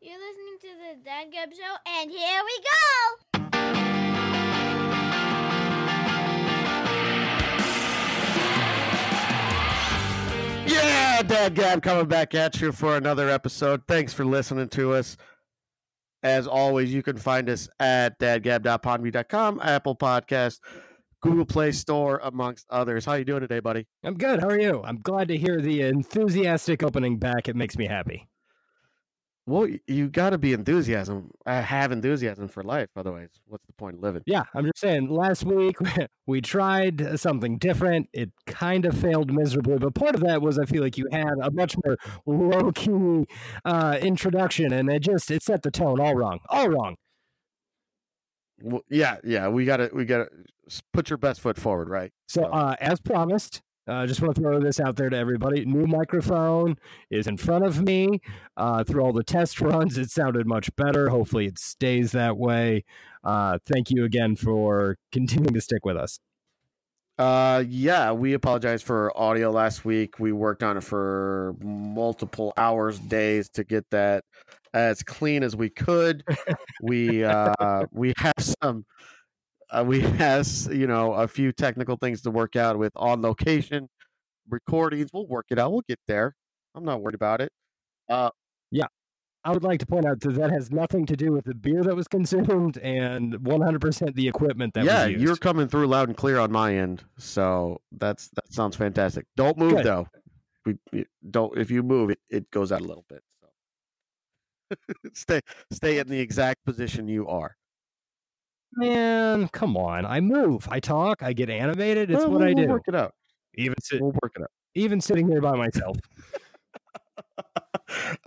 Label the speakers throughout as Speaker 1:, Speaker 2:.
Speaker 1: You're listening to the Dad Gab Show, and here we go!
Speaker 2: Yeah, Dad Gab coming back at you for another episode. Thanks for listening to us. As always, you can find us at dadgab.podme.com, Apple Podcast, Google Play Store, amongst others. How are you doing today, buddy?
Speaker 3: I'm good. How are you? I'm glad to hear the enthusiastic opening back. It makes me happy.
Speaker 2: Well, you got to be enthusiasm. I have enthusiasm for life. Otherwise, what's the point of living?
Speaker 3: Yeah, I'm just saying. Last week we tried something different. It kind of failed miserably, but part of that was I feel like you had a much more low key uh, introduction, and it just it set the tone all wrong, all wrong.
Speaker 2: Well, yeah, yeah. We got to we got to put your best foot forward, right?
Speaker 3: So,
Speaker 2: So-
Speaker 3: uh, as promised, uh, just want to throw this out there to everybody. New microphone is in front of me. Uh, through all the test runs, it sounded much better. Hopefully, it stays that way. Uh, thank you again for continuing to stick with us.
Speaker 2: Uh, yeah, we apologize for audio last week. We worked on it for multiple hours, days to get that as clean as we could. we uh, we have some, uh, we have you know a few technical things to work out with on location recordings. We'll work it out. We'll get there. I'm not worried about it. Uh, yeah,
Speaker 3: I would like to point out that that has nothing to do with the beer that was consumed and 100% the equipment that
Speaker 2: yeah, you're coming through loud and clear on my end, so that's that sounds fantastic. Don't move
Speaker 3: Good.
Speaker 2: though. We, we- don't if you move it, it goes out a little bit. So stay stay in the exact position you are.
Speaker 3: Man, come on. I move. I talk. I get animated. It's
Speaker 2: Well,
Speaker 3: what
Speaker 2: we'll,
Speaker 3: I
Speaker 2: we'll
Speaker 3: do.
Speaker 2: Work it out.
Speaker 3: Even, sit,
Speaker 2: We'll work it out.
Speaker 3: even sitting here by myself.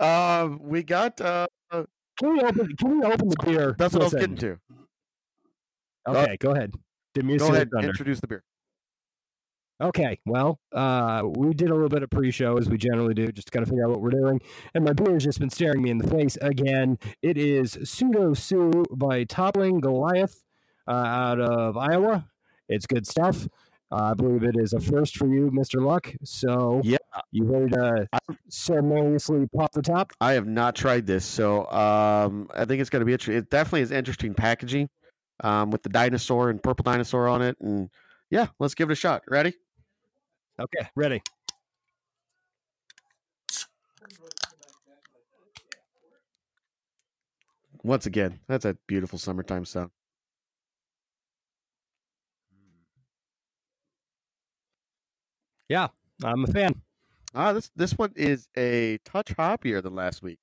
Speaker 2: um, we got. Uh,
Speaker 3: Can we open, can we open the beer?
Speaker 2: that's what I was getting to.
Speaker 3: Okay, go ahead. Didn't mean to
Speaker 2: Go ahead.
Speaker 3: thunder.
Speaker 2: Introduce the beer.
Speaker 3: Okay, well, uh, we did a little bit of pre-show as we generally do, just to kind of figure out what we're doing. And my beer has just been staring me in the face again. It is Pseudo Sue by Toppling Goliath uh, out of Iowa. It's good stuff. Uh, I believe it is a first for you, Mr. Luck. So
Speaker 2: Yeah.
Speaker 3: you ready to ceremoniously pop the top?
Speaker 2: I have not tried this, so um, I think it's going to be interesting. It definitely is interesting packaging, um, with the dinosaur and purple dinosaur on it, and yeah, let's give it a shot. Ready?
Speaker 3: Okay, ready.
Speaker 2: Once again, that's a beautiful summertime sound.
Speaker 3: I'm a fan.
Speaker 2: Ah, this this one is a touch hoppier than last week.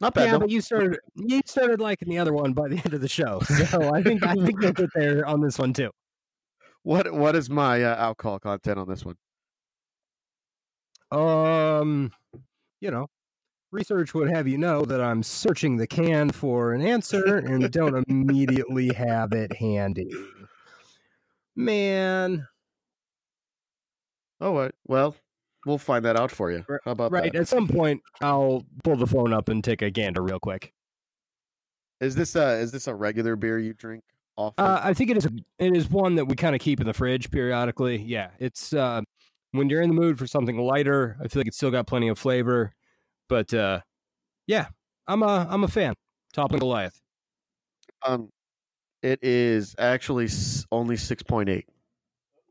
Speaker 2: Not bad.
Speaker 3: yeah,
Speaker 2: though.
Speaker 3: but you started you started liking the other one by the end of the show, so I think I think you'll get there on this one too.
Speaker 2: What what is my uh, alcohol content on this one?
Speaker 3: Um, you know, research would have you know that I'm searching the can for an answer and don't immediately have it handy. Man,
Speaker 2: Oh. Well, we'll find that out for you. How about
Speaker 3: right.
Speaker 2: that?
Speaker 3: At some point, I'll pull the phone up and take a gander real quick.
Speaker 2: Is this a is this a regular beer you drink often?
Speaker 3: Uh, I think it is. A, it is one that we kind of keep in the fridge periodically. Yeah, it's uh, when you're in the mood for something lighter. I feel like it's still got plenty of flavor, but uh, yeah, I'm a I'm a fan. Toppling Goliath.
Speaker 2: um, it is actually only six point eight.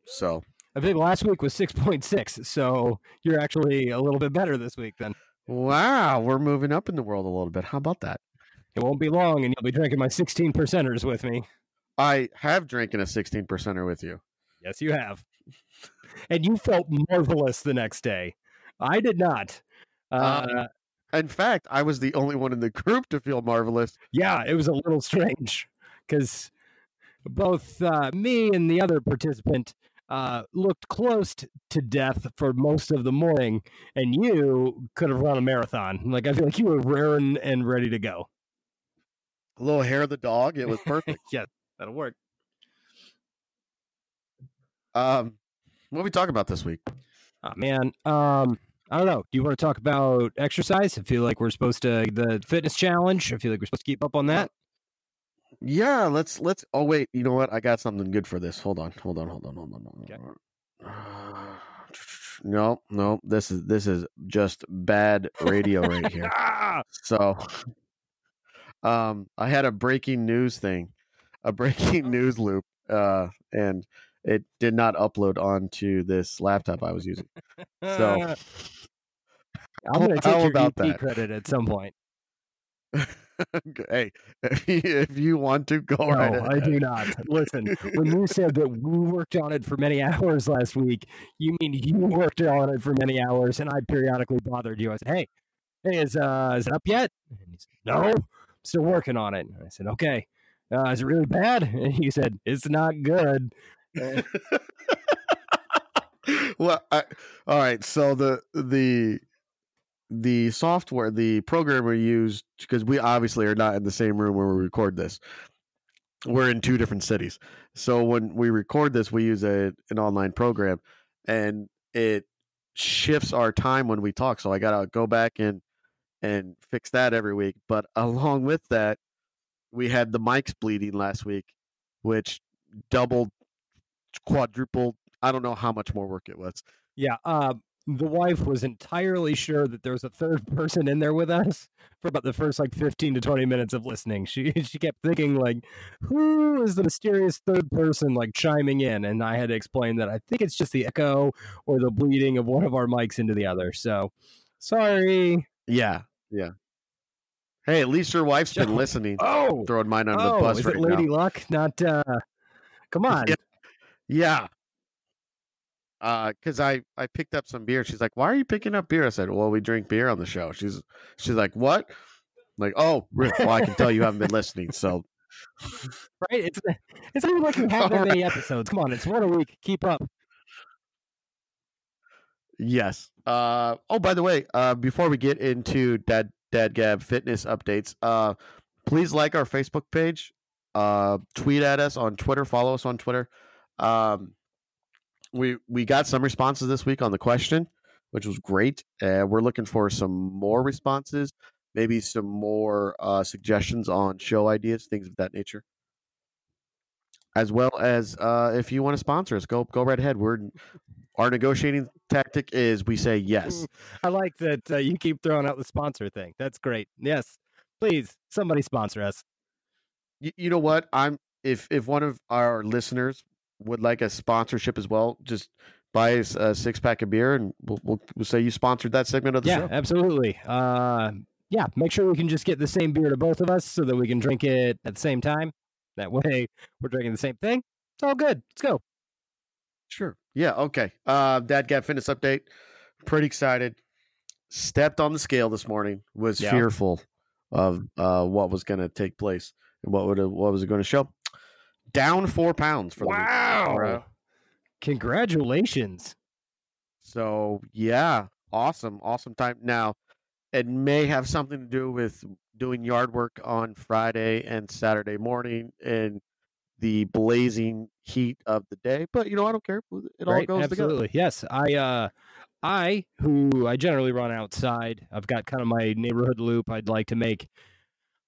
Speaker 2: So
Speaker 3: I think last week was 6.6, so you're actually a little bit better this week then.
Speaker 2: wow, we're moving up in the world a little bit. How about that?
Speaker 3: It won't be long and you'll be drinking my 16 percenters with me.
Speaker 2: I have drinking a sixteen percenter with you.
Speaker 3: Yes, you have. And you felt marvelous the next day. I did not. Uh,
Speaker 2: Um, In fact, I was the only one in the group to feel marvelous.
Speaker 3: yeah, it was a little strange because both uh, me and the other participant uh, looked close t- to death for most of the morning, and you could have run a marathon. Like, I feel like you were raring and ready to go.
Speaker 2: A little hair of the dog. It was perfect.
Speaker 3: yeah, that'll work.
Speaker 2: um, what we talk about this week?
Speaker 3: Oh, man, um, I don't know. Do you want to talk about exercise? I feel like we're supposed to the fitness challenge. I feel like we're supposed to keep up on that.
Speaker 2: Yeah, let's let's. Oh wait, you know what? I got something good for this. Hold on, hold on, hold on, hold on. Hold on.
Speaker 3: Okay.
Speaker 2: No, no. This is this is just bad radio right here. So, um, I had a breaking news thing, a breaking news loop, uh, and it did not upload onto this laptop I was using. So,
Speaker 3: I'm going to
Speaker 2: how
Speaker 3: take your
Speaker 2: about
Speaker 3: EP
Speaker 2: that?
Speaker 3: credit at some point.
Speaker 2: hey, if you, if you want to go
Speaker 3: No,
Speaker 2: right
Speaker 3: I do not. Listen, when you said that we worked on it for many hours last week, you mean you worked on it for many hours, and I periodically bothered you. I said, "Hey, hey, is uh, is it up yet?" And he said, "No, I'm still working on it." And I said, "Okay, uh, is it really bad?" And he said, "It's not good."
Speaker 2: Well, I, all right. So the the the software, the program we used, because we obviously are not in the same room where we record this. We're in two different cities. So when we record this, we use a an online program, and it shifts our time when we talk. So I gotta go back and and fix that every week. But along with that, we had the mics bleeding last week, which doubled, quadrupled. I don't know how much more work it was.
Speaker 3: yeah, uh, the wife was entirely sure that there was a third person in there with us for about the first like 15 to 20 minutes of listening. She she kept thinking like, who is the mysterious third person like chiming in? And I had to explain that I think it's just the echo or the bleeding of one of our mics into the other. So sorry.
Speaker 2: Yeah, yeah. Hey, at least your wife's been listening.
Speaker 3: Oh,
Speaker 2: Throwing mine under the
Speaker 3: oh,
Speaker 2: bus
Speaker 3: is
Speaker 2: right
Speaker 3: it Lady
Speaker 2: now.
Speaker 3: Luck? Not uh come on.
Speaker 2: Yeah. Yeah. Uh, cause I I picked up some beer. She's like, "Why are you picking up beer?" I said, "Well, we drink beer on the show." She's she's like, "What?" I'm like, "Oh, really? well, I can tell you haven't been listening." So
Speaker 3: Right? It's it's not like you have that many episodes. Come on, it's one a week. Keep up.
Speaker 2: yes. Uh, oh, by the way, uh, before we get into Dad Dad Gab fitness updates, uh, please like our Facebook page. Uh, tweet at us on Twitter. Follow us on Twitter. Um, we we got some responses this week on the question, which was great. Uh, we're looking for some more responses, maybe some more uh, suggestions on show ideas, things of that nature. As well as uh, if you want to sponsor us, go go right ahead. We're our negotiating tactic is we say yes.
Speaker 3: I like that uh, you keep throwing out the sponsor thing. That's great. Yes, please, somebody sponsor us.
Speaker 2: you, you know what i'm if if one of our listeners would like a sponsorship as well just buy us a six pack of beer and we'll, we'll, we'll say you sponsored that segment of the
Speaker 3: yeah,
Speaker 2: show
Speaker 3: absolutely. Uh, yeah, make sure we can just get the same beer to both of us so that we can drink it at the same time. That way, we're drinking the same thing. It's all good. Let's go.
Speaker 2: sure yeah okay uh dad gab fitness update pretty excited stepped on the scale this morning was
Speaker 3: Yeah.
Speaker 2: fearful of uh what was going to take place and what would what was it going to show down four pounds for the week.
Speaker 3: Wow! Congratulations.
Speaker 2: So yeah, awesome, awesome time. Now, it may have something to do with doing yard work on Friday and Saturday morning in the blazing heat of the day, but you know I don't care. It all
Speaker 3: right?
Speaker 2: goes together.
Speaker 3: Absolutely. Yes. I uh I who I generally run outside. I've got kind of my neighborhood loop I'd like to make.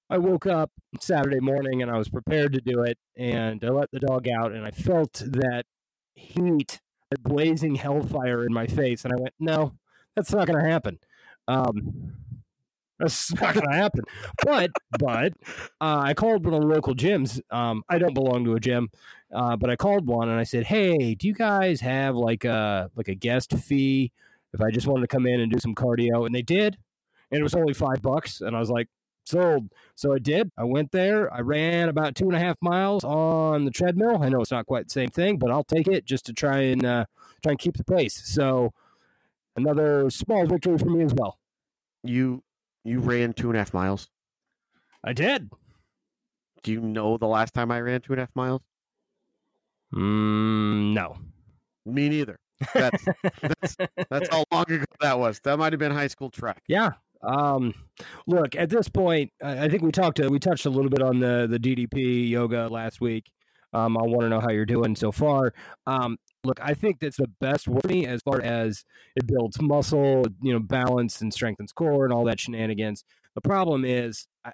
Speaker 3: I woke up Saturday morning and I was prepared to do it and I let the dog out and I felt that heat, that blazing hellfire in my face and I went, "No, that's not going to happen." Um that's not going to happen. But but uh, I called one of the local gyms. Um, I don't belong to a gym, uh, but I called one and I said, "Hey, do you guys have like a like a guest fee if I just wanted to come in and do some cardio?" And they did, and it was only five bucks. And I was like, "Sold." So I did. I went there. I ran about two and a half miles on the treadmill. I know it's not quite the same thing, but I'll take it just to try and uh, try and keep the pace. So another small victory for me as well.
Speaker 2: You you ran two and a half miles.
Speaker 3: I did.
Speaker 2: Do you know the last time I ran two and a half miles?
Speaker 3: Mm, no.
Speaker 2: Me neither. That's that's that's how long ago that was. That might have been high school track.
Speaker 3: Yeah. Um, look, at this point, I think we talked to, we touched a little bit on the the DDP yoga last week. Um, I want to know how you're doing so far. Um, look, I think that's the best for me as far as it builds muscle, you know, balance and strengthens core and all that shenanigans. The problem is, I,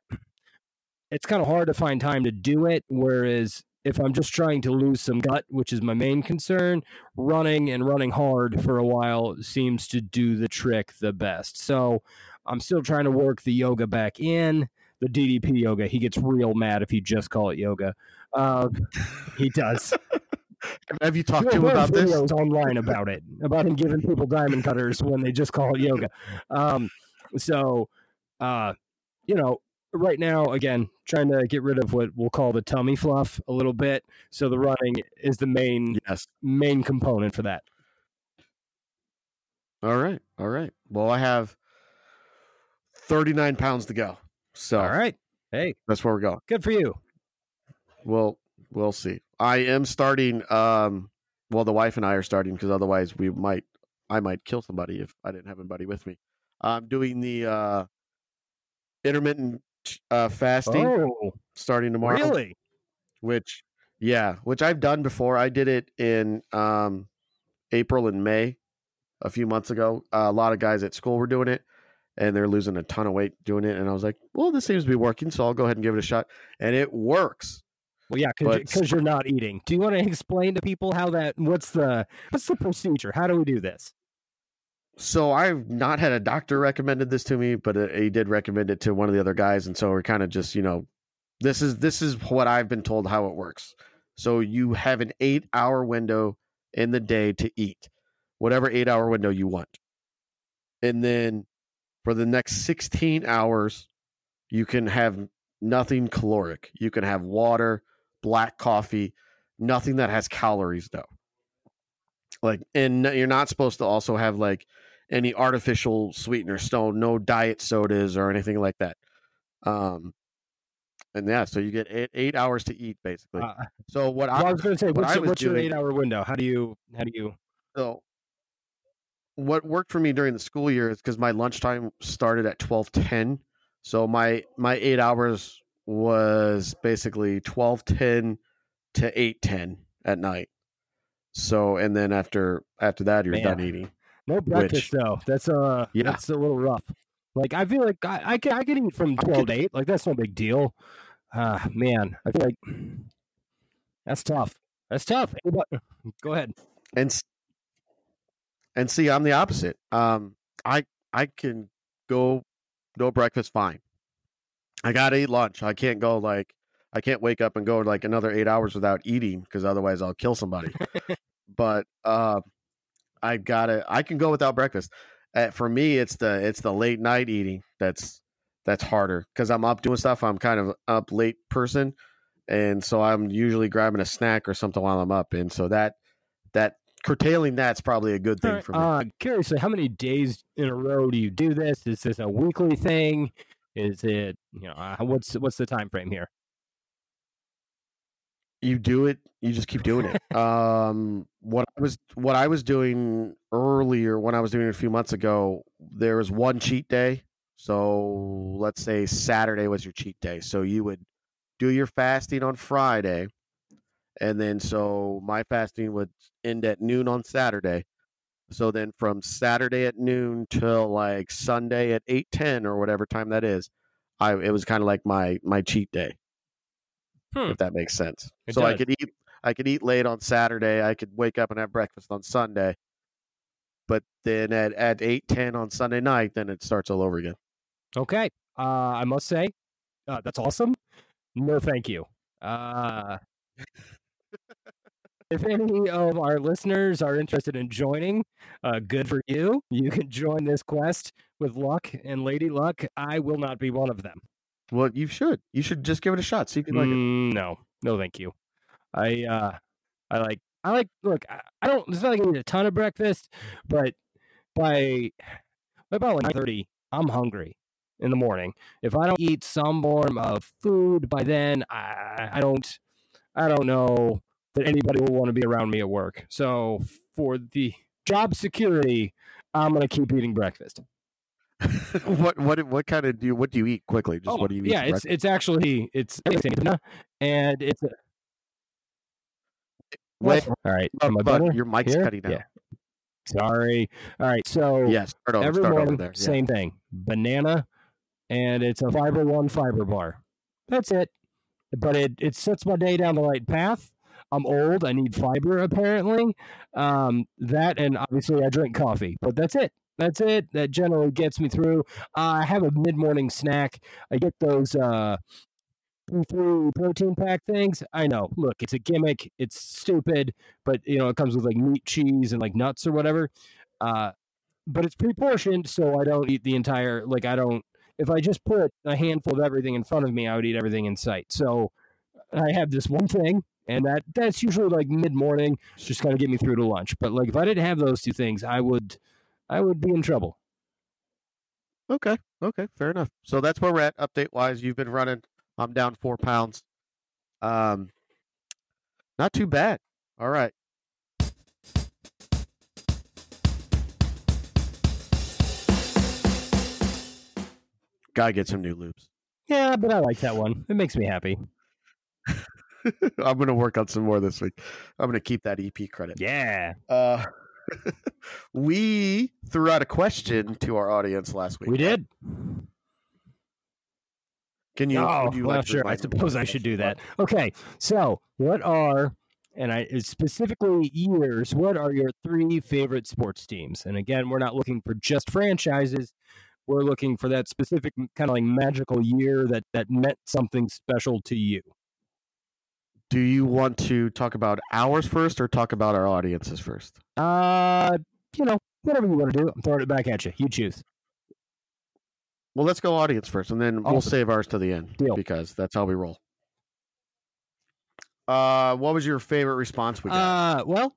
Speaker 3: it's kind of hard to find time to do it. Whereas if I'm just trying to lose some gut, which is my main concern, running and running hard for a while seems to do the trick the best. So I'm still trying to work the yoga back in, the DDP yoga. He gets real mad if you just call it yoga. Uh, he does.
Speaker 2: Have you talked to him about this?
Speaker 3: online about it, about him giving people diamond cutters when they just call it yoga. Um, so, uh, you know, right now, again, trying to get rid of what we'll call the tummy fluff a little bit. So the running is the main
Speaker 2: Yes.
Speaker 3: main component for that.
Speaker 2: All right. All right. Well, I have 39 pounds to go. So
Speaker 3: All right, hey,
Speaker 2: that's where we're going.
Speaker 3: good for you.
Speaker 2: We'll we'll see. I am starting um well the wife and I are starting because otherwise we might I might kill somebody if I didn't have anybody with me. I'm doing the uh intermittent uh fasting
Speaker 3: Oh,
Speaker 2: starting tomorrow.
Speaker 3: really?
Speaker 2: Which yeah, which I've done before. I did it in um April and May a few months ago. Uh, a lot of guys at school were doing it and they're losing a ton of weight doing it and I was like, "Well, this seems to be working, so I'll go ahead and give it a shot." And it works.
Speaker 3: Well, yeah, because you're not eating. Do you want to explain to people how that? What's the what's the procedure? How do we do this?
Speaker 2: So I've not had a doctor recommended this to me, but uh, he did recommend it to one of the other guys, and so we're kind of just you know, this is this is what I've been told how it works. So you have an eight hour window in the day to eat, whatever eight hour window you want, and then for the next sixteen hours, you can have nothing caloric. You can have water, black coffee, nothing that has calories though like and you're not supposed to also have like any artificial sweetener, so no diet sodas or anything like that um and yeah so you get eight, eight hours to eat basically
Speaker 3: Uh,
Speaker 2: so what
Speaker 3: well, I was going to say,
Speaker 2: what
Speaker 3: what's,
Speaker 2: I was
Speaker 3: what's your eight hour window? How do you how do you?
Speaker 2: so what worked for me during the school year is because my lunchtime started at 1210 so my my eight hours was basically 1210 to 810 at night so and then after after that you're done eating
Speaker 3: No breakfast though. That's uh
Speaker 2: Yeah.
Speaker 3: that's a little rough. Like I feel like I, I can I can eat from twelve to eight. Like that's no big deal. Ah man, I feel like that's tough. That's tough. Go ahead.
Speaker 2: and and see i'm the opposite. Um i i can go no breakfast fine. I gotta eat lunch. I can't go like i can't wake up and go like another eight hours without eating because otherwise i'll kill somebody. But uh i gotta i can go without breakfast. Uh, for me it's the it's the late night eating that's that's harder because i'm up doing stuff i'm kind of up late person and so i'm usually grabbing a snack or something while i'm up and so that that curtailing that's probably a good thing
Speaker 3: Alright,
Speaker 2: for me.
Speaker 3: Uh, curiously, how many days in a row do you do this? Is this a weekly thing? Is it you know uh, what's what's the time frame here?
Speaker 2: you do it, you just keep doing it. um, what I was what I was doing earlier when I was doing it a few months ago, there was one cheat day. So let's say Saturday was your cheat day. So you would do your fasting on Friday, and then so my fasting would end at noon on Saturday. So then from Saturday at noon till like Sunday at eight ten or whatever time that is, I it was kind of like my my cheat day
Speaker 3: Hmm.
Speaker 2: if that makes sense.
Speaker 3: It
Speaker 2: so I could eat I could eat late on Saturday. I could wake up and have breakfast on Sunday. But then at at eight ten on Sunday night, then it starts all over again.
Speaker 3: Okay. Uh, I must say, uh, that's awesome. No, thank you. Uh, if any of our listeners are interested in joining, uh, good for you. You can join this quest with Luck and Lady Luck. I will not be one of them.
Speaker 2: Well, you should. You should just give it a shot. See if you like it.
Speaker 3: Mm, no, no, thank you. I uh, I like I like. Look, I, I don't. It's not like I eat a ton of breakfast, but by by about like nine thirty, I'm hungry in the morning. If I don't eat some form of food by then, I I don't I don't know that anybody will want to be around me at work. So for the job security, I'm gonna keep eating breakfast.
Speaker 2: what what what kind of do you what do you eat quickly? Just
Speaker 3: Oh,
Speaker 2: what do you eat?
Speaker 3: yeah, it's it's actually it's and it's a, eh,
Speaker 2: Wait,
Speaker 3: all right. am
Speaker 2: but your mic's
Speaker 3: here?
Speaker 2: cutting out.
Speaker 3: Yeah. Sorry. All right. So
Speaker 2: Yeah, start over.
Speaker 3: every
Speaker 2: start
Speaker 3: morning,
Speaker 2: there. Yeah.
Speaker 3: same thing. Banana, and it's a fiber one fiber bar. That's it. but it it sets my day down the right path. I'm old. I need fiber apparently. Um, that and obviously I drink coffee, but that's it. That's it. That generally gets me through. Uh, I have a mid morning snack. I get those uh, three protein pack things. I know. Look, it's a gimmick. It's stupid, but you know it comes with like meat, cheese, and like nuts or whatever. Uh, but it's pre-portioned, so I don't eat the entire. Like I don't. If I just put a handful of everything in front of me, I would eat everything in sight. So I have this one thing, and that that's usually like mid morning, just kind of get me through to lunch. But like if I didn't have those two things, I would, I would be in trouble.
Speaker 2: Okay. Okay. Fair enough. So that's where we're at. Update wise, you've been running. I'm down four pounds. Um, not too bad. All right. Gotta get some new loops.
Speaker 3: Yeah, but I like that one. It makes me happy.
Speaker 2: I'm gonna work on some more this week. I'm gonna keep that EP credit.
Speaker 3: Yeah,
Speaker 2: Uh, we threw out a question to our audience last week.
Speaker 3: we did.
Speaker 2: Can you?
Speaker 3: oh,
Speaker 2: would you
Speaker 3: well,
Speaker 2: like to
Speaker 3: sure. I
Speaker 2: remind me what
Speaker 3: suppose I should do that. Okay, so what are and I specifically years? What are your three favorite sports teams? And again, we're not looking for just franchises. We're looking for that specific kind of like magical year that that meant something special to you.
Speaker 2: Do you want to talk about ours first or talk about our audiences first?
Speaker 3: Uh, you know, whatever you want to do. I'm throwing it back at you. You choose.
Speaker 2: Well, let's go audience first, and then we'll save ours to the end
Speaker 3: Deal.
Speaker 2: because that's how we roll. Uh, what was your favorite response we got?
Speaker 3: Uh, well,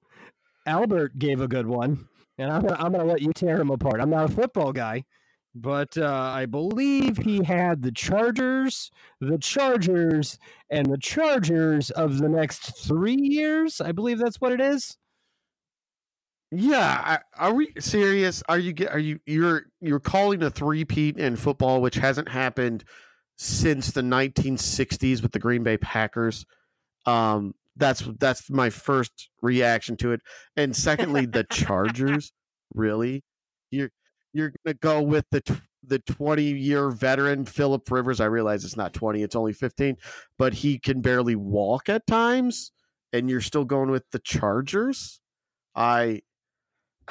Speaker 3: Albert gave a good one, and I'm gonna, I'm gonna let you tear him apart. I'm not a football guy, but uh, I believe he had the Chargers, the Chargers, and the Chargers of the next three years. I believe that's what it is.
Speaker 2: yeah, I, are we serious? Are you? Are you you're you're calling a three-peat in football, which hasn't happened since the 1960s with the Green Bay Packers? Um, that's that's my first reaction to it. And secondly, the Chargers. Really, you're you're gonna go with the tw- the 20 year veteran Philip Rivers. I realize it's not 20; it's only 15, but he can barely walk at times, and you're still going with the Chargers. I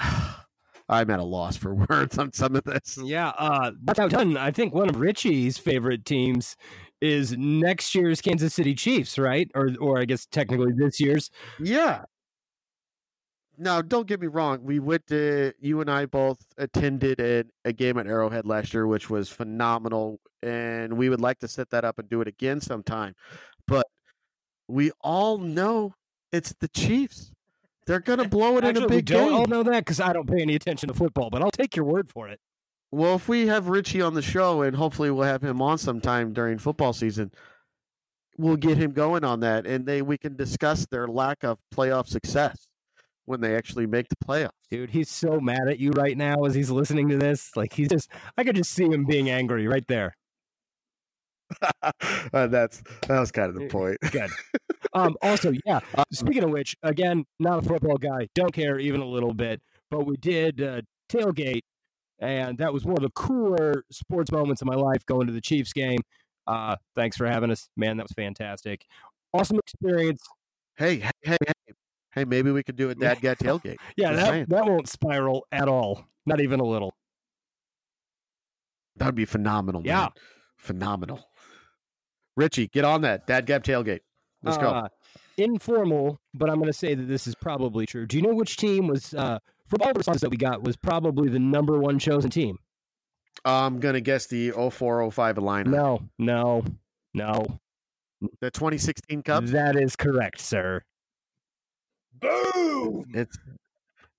Speaker 2: I'm at a loss for words on some of this.
Speaker 3: Yeah. Uh, without done, I think one of Richie's favorite teams is next year's Kansas City Chiefs, right? Or or I guess technically this year's.
Speaker 2: Yeah. Now, don't get me wrong. We went to you and I both attended a, a game at Arrowhead last year, which was phenomenal, and we would like to set that up and do it again sometime. But we all know it's the Chiefs. They're gonna blow it in
Speaker 3: Actually,
Speaker 2: a
Speaker 3: we
Speaker 2: big
Speaker 3: don't
Speaker 2: game.
Speaker 3: all know that because I don't pay any attention to football, but I'll take your word for it.
Speaker 2: Well, if we have Richie on the show, and hopefully we'll have him on sometime during football season, we'll get him going on that, and they we can discuss their lack of playoff success when they actually make the playoffs.
Speaker 3: Dude, he's so mad at you right now as he's listening to this. Like he's just I could just see him being angry right there.
Speaker 2: Uh, that's that was kind of the point.
Speaker 3: Good. Um also, yeah,
Speaker 2: Um,
Speaker 3: speaking of which, again, not a football guy, don't care even a little bit, but we did uh, tailgate and that was one of the cooler sports moments of my life going to the Chiefs game. Uh thanks for having us. Man, that was fantastic. Awesome experience.
Speaker 2: Hey, hey, hey, hey, hey! Maybe we could do a dad gab tailgate.
Speaker 3: Yeah,
Speaker 2: Just
Speaker 3: that,
Speaker 2: saying.
Speaker 3: that won't spiral at all. Not even a little.
Speaker 2: That'd be phenomenal.
Speaker 3: Yeah.
Speaker 2: man. phenomenal. Richie, get on that dad gab tailgate. Let's go.
Speaker 3: Uh, Informal, but I'm going to say that this is probably true. Do you know which team was, uh, from all the responses that we got, was probably the number one chosen team?
Speaker 2: I'm gonna guess the 0405 Atlanta,
Speaker 3: No, no, no.
Speaker 2: the 2016 Cubs.
Speaker 3: That is correct, sir. Boom!
Speaker 2: It's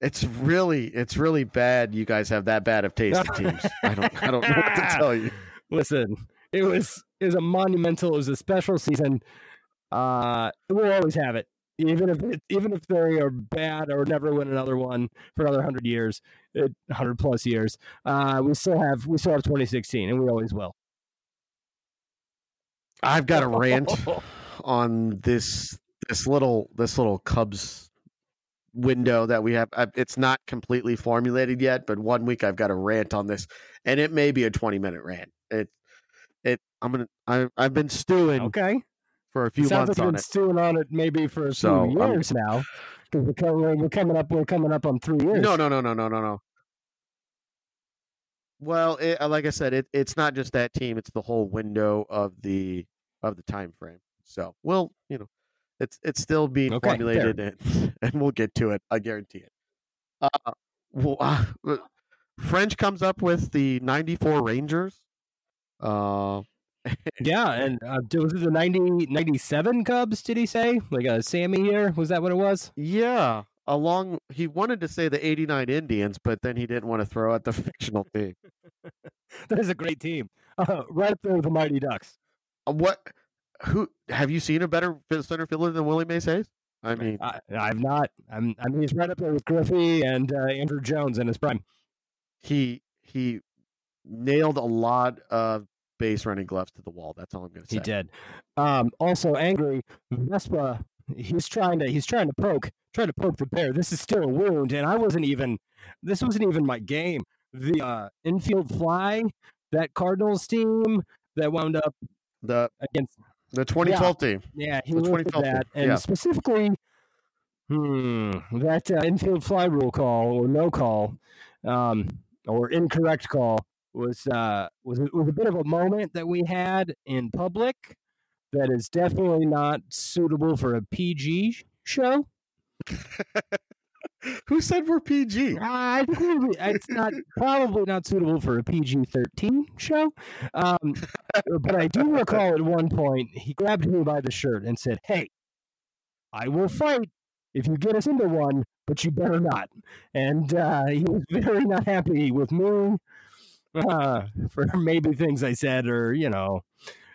Speaker 2: it's really it's really bad. You guys have that bad of taste in teams. I don't I don't know what to tell you.
Speaker 3: Listen, it was it was a monumental. It was a special season. Uh, we'll always have it, even if it, even if they are bad or never win another one for another hundred years, hundred plus years. Uh, we still have we still have 2016, and we always will.
Speaker 2: I've got a rant on this this little this little Cubs window that we have. It's not completely formulated yet, but one week I've got a rant on this, and it may be a 20 minute rant. It it I'm gonna I I've been stewing
Speaker 3: Okay.
Speaker 2: for a few
Speaker 3: Sounds
Speaker 2: months
Speaker 3: like
Speaker 2: on
Speaker 3: been
Speaker 2: it.
Speaker 3: stewing on it maybe for a few
Speaker 2: So, um,
Speaker 3: years now. Because we're, coming- we're coming up, we're coming up on three years.
Speaker 2: No, no, no, no, no, no, no. Well, it, uh, like I said, it, it's not just that team; it's the whole window of the of the time frame. So, well, you know, it's it's still being
Speaker 3: Okay,
Speaker 2: formulated, and, and we'll get to it. I guarantee it. Uh, well, uh, French comes up with the '94 Rangers. Uh,
Speaker 3: Yeah, and uh, was it the 90, 97 Cubs? Did he say like a Sammy here? Was that what it was?
Speaker 2: yeah, along he wanted to say the '89 Indians, but then he didn't want to throw out the fictional team.
Speaker 3: That is a great team. Uh, right up there with the Mighty Ducks.
Speaker 2: Uh, What? Who have you seen a better center fielder than Willie Mays Hayes? I mean,
Speaker 3: I, I've not. I'm, I mean, he's right up there with Griffey and uh, Andruw Jones in his prime.
Speaker 2: he he nailed a lot of base running gloves to the wall. That's all I'm going to say.
Speaker 3: He did. Um, also, angry Vespa. He's trying to. He's trying to poke. Trying to poke the bear. This is still a wound, and I wasn't even. This wasn't even my game. The uh, infield fly that Cardinals team that wound up
Speaker 2: The
Speaker 3: against.
Speaker 2: The 2012 team.
Speaker 3: Yeah, he
Speaker 2: The
Speaker 3: looked
Speaker 2: 2012
Speaker 3: at
Speaker 2: team,
Speaker 3: that, and
Speaker 2: yeah.
Speaker 3: specifically, hmm, that uh, infield fly rule call or no call, um, or incorrect call was uh, was was a bit of a moment that we had in public that is definitely not suitable for a PG show.
Speaker 2: Who said we're PG?
Speaker 3: I it's not probably not suitable for a PG thirteen show. Um, but I do recall at one point he grabbed me by the shirt and said, "Hey, I will fight if you get us into one, but you better not." And uh, he was very not happy with me uh, for maybe things I said or you know,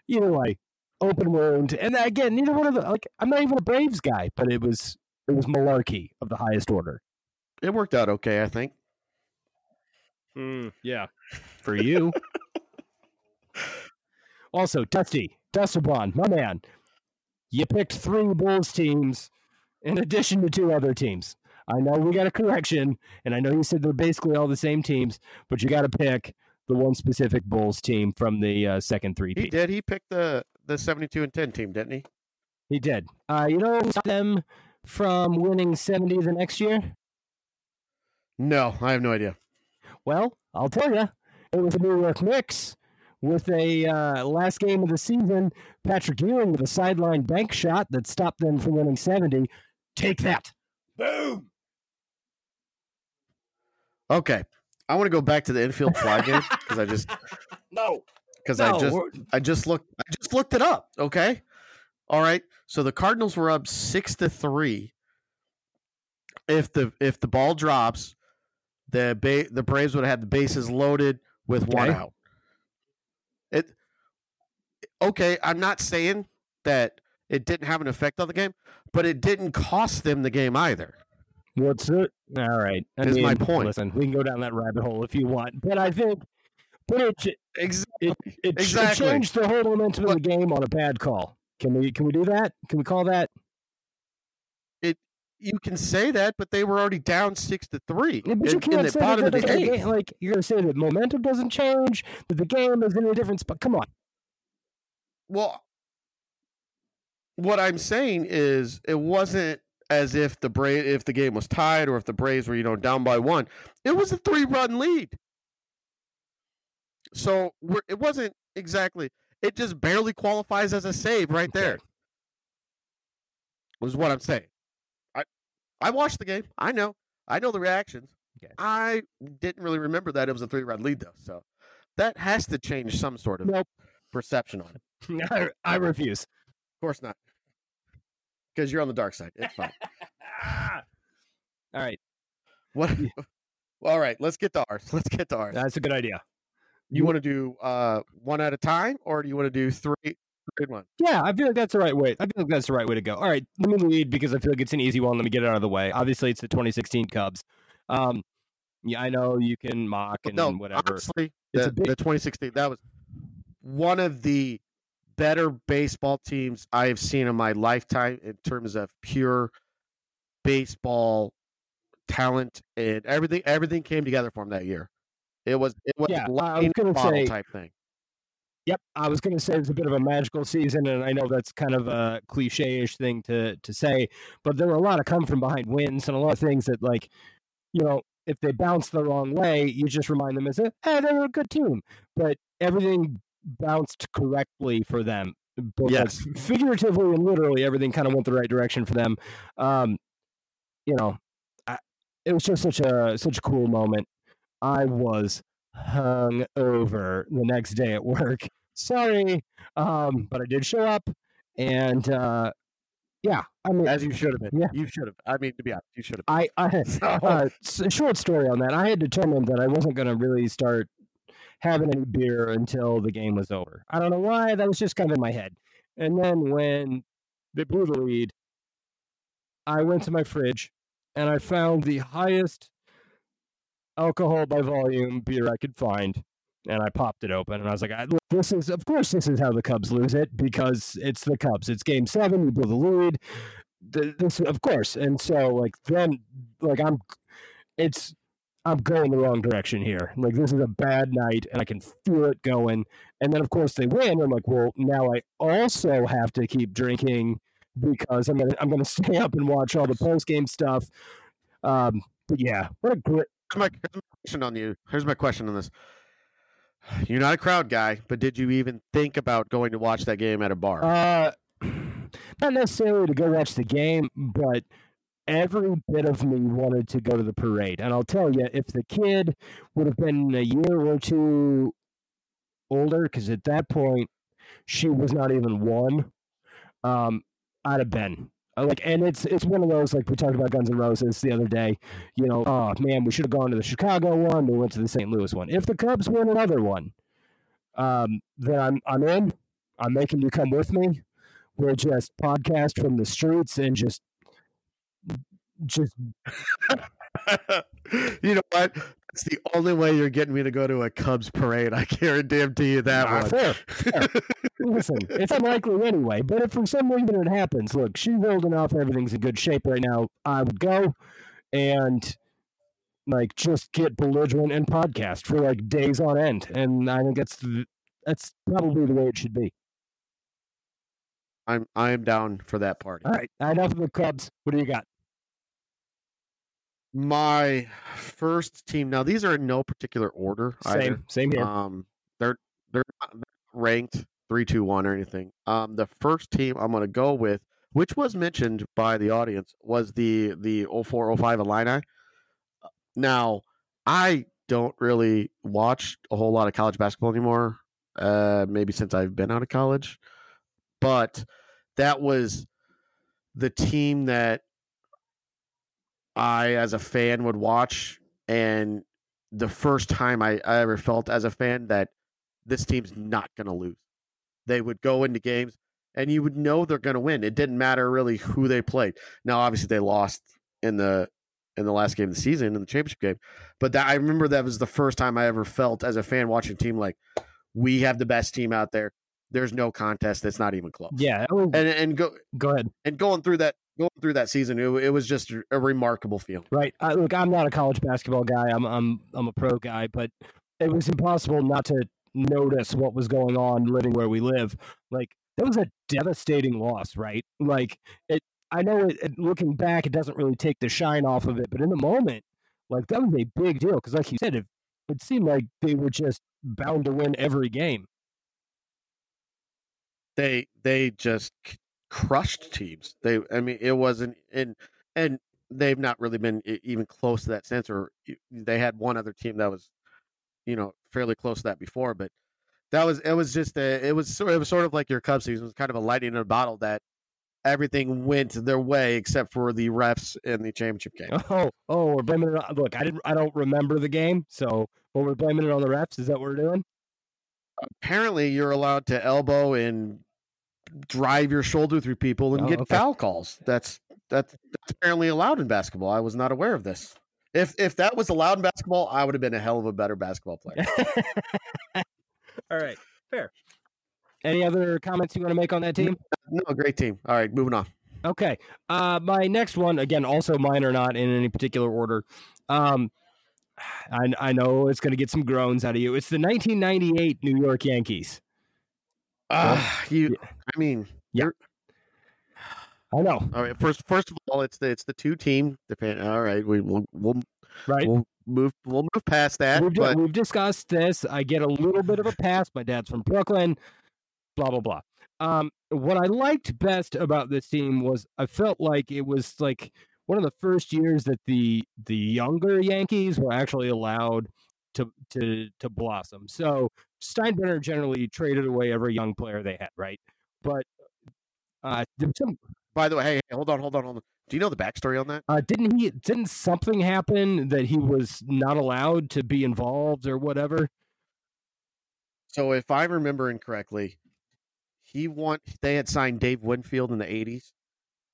Speaker 3: either way, open wound. And again, neither one of the like I'm not even a Braves guy, but it was it was malarkey of the highest order.
Speaker 2: It worked out okay, I think.
Speaker 3: yeah. For you. also, Dusty, Dustabon, my man, you picked three Bulls teams in addition to two other teams. I know we got a correction, and I know you said they're basically all the same teams, but you got to pick the one specific Bulls team from the uh, second three
Speaker 2: He did. He picked the the 72 and 10 team, didn't he?
Speaker 3: He did. Uh, you know, what stopped them from winning 70 the next year?
Speaker 2: No, I have no idea.
Speaker 3: Well, I'll tell you, it was the New York Knicks with a uh, last game of the season. Patrick Ewing with a sideline bank shot that stopped them from winning 70. Take that. Boom.
Speaker 2: Okay, I want to go back to the infield fly game because I just
Speaker 3: No.
Speaker 2: because
Speaker 3: no
Speaker 2: I just
Speaker 3: we're-
Speaker 2: I just looked I just looked it up. Okay. All right. So the Cardinals were up six to three. If the if the ball drops, the ba- the Braves would have had the bases loaded with one out. It okay. I'm not saying that it didn't have an effect on the game, but it didn't cost them the game either.
Speaker 3: what's it? All right. I
Speaker 2: Is my point.
Speaker 3: Listen, we can go down that rabbit hole if you want, but I think, but it
Speaker 2: Exactly.
Speaker 3: it, it, it changed the whole momentum of the game on a bad call. Can we can we do that? Can we call that?
Speaker 2: It You can say that, but they were already down six to three
Speaker 3: Yeah, but you can't say
Speaker 2: bottom
Speaker 3: that
Speaker 2: the
Speaker 3: game, like you're gonna say that momentum doesn't change, that the game is in a different spot. Come on,
Speaker 2: Well, what I'm saying is, it wasn't as if the Bra- if the game was tied or if the Braves were you know down by one. It was a three run lead. So we're, it wasn't exactly. It just barely qualifies as a save right there. Was what I'm saying. I I watched the game. I know. I know the reactions.
Speaker 3: Okay.
Speaker 2: I didn't really remember that it was a three run lead though. So that has to change some sort of
Speaker 3: Nope.
Speaker 2: perception on it.
Speaker 3: I, I refuse.
Speaker 2: Of course not. Because you're on the dark side. It's fine.
Speaker 3: All right,
Speaker 2: what? All right, let's get to ours. Let's get to ours.
Speaker 3: that's a good idea.
Speaker 2: You want to do uh, one at a time, or do you want to do three? Three in one.
Speaker 3: Yeah, I feel like that's the right way. I feel like that's the right way to go. All right, let me lead because I feel like it's an easy one. Let me get it out of the way. Obviously, it's the 2016 Cubs. Um, yeah, I know you can mock and
Speaker 2: no,
Speaker 3: whatever.
Speaker 2: honestly,
Speaker 3: It's
Speaker 2: the,
Speaker 3: a big-
Speaker 2: the 2016 that was one of the better baseball teams I have seen in my lifetime in terms of pure baseball talent and everything. Everything came together for him that year. It was it was
Speaker 3: Yeah, I was gonna say-
Speaker 2: type thing.
Speaker 3: Yep, I was going to say it's a bit of a magical season, and I know that's kind of a cliche-ish thing to to say, but there were a lot of come from behind wins and a lot of things that, like, you know, if they bounce the wrong way, you just remind them as a, hey, they were a good team, but everything bounced correctly for them. Both like,
Speaker 2: Yes.
Speaker 3: figuratively and literally, everything kind of went the right direction for them. Um, you know, I, it was just such a such a cool moment. I was hung over the next day at work. Sorry, um, but I did show up, and uh, yeah, I mean,
Speaker 2: As you should have been.
Speaker 3: Yeah.
Speaker 2: You should have. I mean, to be honest, you should have.
Speaker 3: I, I
Speaker 2: So-
Speaker 3: uh, short story on that. I had determined that I wasn't going to really start having any beer until the game was over. I don't know why. That was just kind of in my head. And then when they blew the lead, I went to my fridge and I found the highest alcohol by volume beer I could find. And I popped it open and I was like, I, this is, of course, this is how the Cubs lose it because it's the Cubs. It's game seven. You blew the lead. Th- This, of course. And so, like, then, like, I'm, it's, I'm going the wrong direction here. Like, this is a bad night and I can feel it going. And then, of course, they win. I'm like, well, now I also have to keep drinking because I'm gonna, I'm gonna stay up and watch all the post game stuff. Um, but yeah, what a great,
Speaker 2: Here's my, here's my question on you. Here's my question on this. You're not a crowd guy, but did you even think about going to watch that game at a bar?
Speaker 3: Uh, not necessarily to go watch the game, but every bit of me wanted to go to the parade. And I'll tell you, if the kid would have been a year or two older, because at that point she was not even one, um, I'd have been. Uh, Like, and it's it's one of those like we talked about Guns N' Roses the other day. You know, oh man, we should have gone to the Chicago one. We went to the St. Louis one. If the Cubs win another one, um, then I'm I'm in. I'm making you come with me. We're just podcast from the streets and just just
Speaker 2: you know what? That's the only way you're getting me to go to a Cubs parade. I guarantee you that
Speaker 3: Ah,
Speaker 2: one.
Speaker 3: fair, fair. listen. It's unlikely anyway, but if for some reason it happens, look, she's old enough, everything's in good shape right now. I would go and like just get belligerent and podcast for like days on end, and I think that's the, that's probably the way it should be.
Speaker 2: I'm I am down for that party.
Speaker 3: All right, enough of the Cubs. What do you got?
Speaker 2: My first team. Now these are in no particular order. either.
Speaker 3: Same, same here.
Speaker 2: Um, they're they're not ranked three, two, one, or anything. Um, the first team I'm going to go with, which was mentioned by the audience, was the the 0405 Illini. Now, I don't really watch a whole lot of college basketball anymore. Uh, maybe since I've been out of college, but that was the team that I, as a fan, would watch and the first time I, I ever felt as a fan that this team's not going to lose. They would go into games and you would know they're going to win. It didn't matter really who they played. Now, obviously, they lost in the in the last game of the season in the championship game, but that I remember that was the first time I ever felt as a fan watching a team like we have the best team out there. There's no contest. That's not even close.
Speaker 3: yeah, oh,
Speaker 2: and and go
Speaker 3: go ahead.
Speaker 2: and going through that going through that season, it, it was just a remarkable feeling.
Speaker 3: Right. Uh, look, I'm not a college basketball guy. I'm I'm I'm a pro guy, but it was impossible not to notice what was going on living where we live. Like that was a devastating loss, right? Like it. I know it, it, looking back, it doesn't really take the shine off of it, but in the moment, like that was a big deal because, like you said, it, it seemed like they were just bound to win every game.
Speaker 2: they they just crushed teams. They, I mean, it wasn't and and they've not really been even close to that since. Or they had one other team that was, you know, fairly close to that before, but that was it was just a it was sort it was sort of like your Cubs season. It was kind of a lightning in a bottle that everything went their way except for the refs in the championship game.
Speaker 3: Oh, oh, we're blaming it on. Look, I didn't. I don't remember the game, so but we're blaming it on the refs. Is that what we're doing?
Speaker 2: Apparently, you're allowed to elbow and drive your shoulder through people and
Speaker 3: Oh,
Speaker 2: get
Speaker 3: okay.
Speaker 2: foul calls. That's that's that's apparently allowed in basketball. I was not aware of this. If if that was allowed in basketball, I would have been a hell of a better basketball player.
Speaker 3: All right, fair. Any other comments you want to make on that team?
Speaker 2: no, great team. All right, moving on.
Speaker 3: Okay. Uh, my next one, again, also mine or not in any particular order. Um, I, I know it's going to get some groans out of you. It's the 1998 New York Yankees.
Speaker 2: Uh, you, I mean,
Speaker 3: Yeah.
Speaker 2: you're-
Speaker 3: I know,
Speaker 2: all right. First, first of all, it's the it's the two team. Depend. All right, we we'll we'll,
Speaker 3: right?
Speaker 2: we'll move we'll move past that.
Speaker 3: we've,
Speaker 2: but
Speaker 3: we've discussed this. I get a little bit of a pass. My dad's from Brooklyn. Blah blah blah. Um, what I liked best about this team was I felt like it was like one of the first years that the the younger Yankees were actually allowed to to to blossom. So Steinbrenner generally traded away every young player they had, right? But uh, some,
Speaker 2: by the way, hey, hey, hold on, hold on, hold on. Do you know the backstory on that?
Speaker 3: uh, didn't he? Didn't something happen that he was not allowed to be involved or whatever?
Speaker 2: So, if I'm remembering correctly, he want they had signed Dave Winfield in the '80s,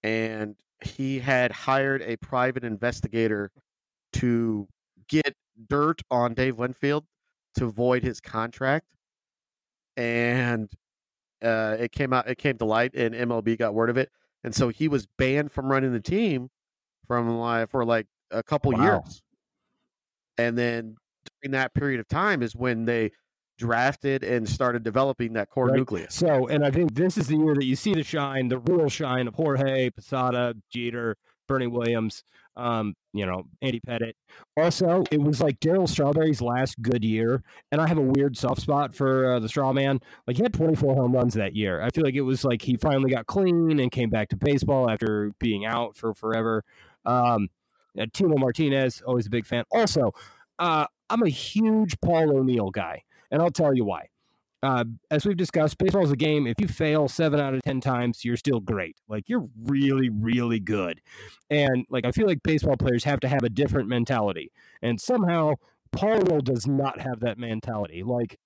Speaker 2: and he had hired a private investigator to get dirt on Dave Winfield to void his contract, and uh, it came out. It came to light, and MLB got word of it, and so he was banned from running the team from like for like a couple
Speaker 3: Wow.
Speaker 2: years, and then during that period of time is when they drafted and started developing that core
Speaker 3: Right.
Speaker 2: nucleus.
Speaker 3: So, and I think this is the year that you see the shine, the real shine of Jorge, Posada, Jeter, Bernie Williams, um, you know, Andy Pettitte. Also, it was like Darryl Strawberry's last good year, and I have a weird soft spot for uh, the Straw Man. Like he had 24 home runs that year. I feel like it was like he finally got clean and came back to baseball after being out for forever. Um, uh, Tino Martinez, always a big fan. Also, uh, I'm a huge Paul O'Neill guy, and I'll tell you why uh, as we've discussed, baseball is a game. If you fail seven out of ten times, you're still great. Like you're really, really good. And like I feel like baseball players have to have a different mentality. And somehow Paul does not have that mentality. Like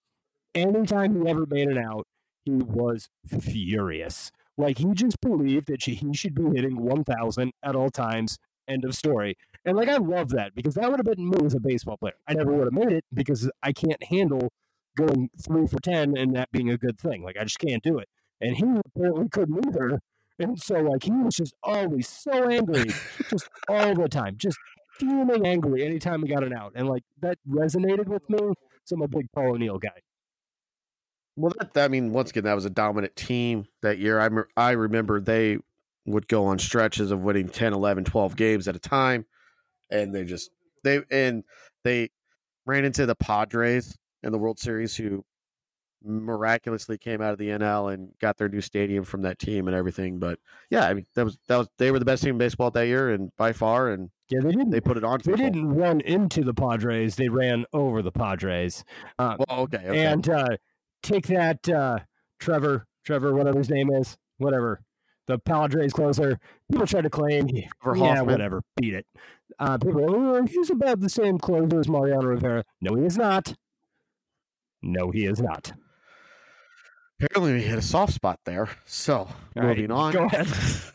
Speaker 3: anytime he ever made an out, he was furious. Like he just believed that he should be hitting 1,000 at all times. End of story. And like I love that because that would have been me as a baseball player. I never would have made it because I can't handle going three for ten and that being a good thing. Like I just can't do it. And he apparently couldn't either. And so like he was just always so angry, just all the time, just fuming angry anytime he got an out. And like that resonated with me. So I'm a big Paul O'Neill guy.
Speaker 2: Well, that, I mean, once again, that was a dominant team that year. I, I remember they would go on stretches of winning 10, 11, 12 games at a time. And they just, they, and they ran into the Padres in the World Series who miraculously came out of the NL and got their new stadium from that team and everything. But yeah, I mean, that was, that was, they were the best team in baseball that year and by far. And
Speaker 3: Yeah, they didn't
Speaker 2: they put it on.
Speaker 3: they didn't run into the Padres, they ran over the Padres. Uh,
Speaker 2: Well, okay. okay.
Speaker 3: And uh, take that, uh, Trevor, Trevor, whatever his name is, whatever. The Padres closer. People try to claim,
Speaker 2: Trevor
Speaker 3: yeah, whatever, beat it. Uh, people, oh, he's about the same closer as Mariano Rivera. No, he is not. No, he is not.
Speaker 2: Apparently, we hit a soft spot there. So,
Speaker 3: All right,
Speaker 2: moving on.
Speaker 3: go ahead.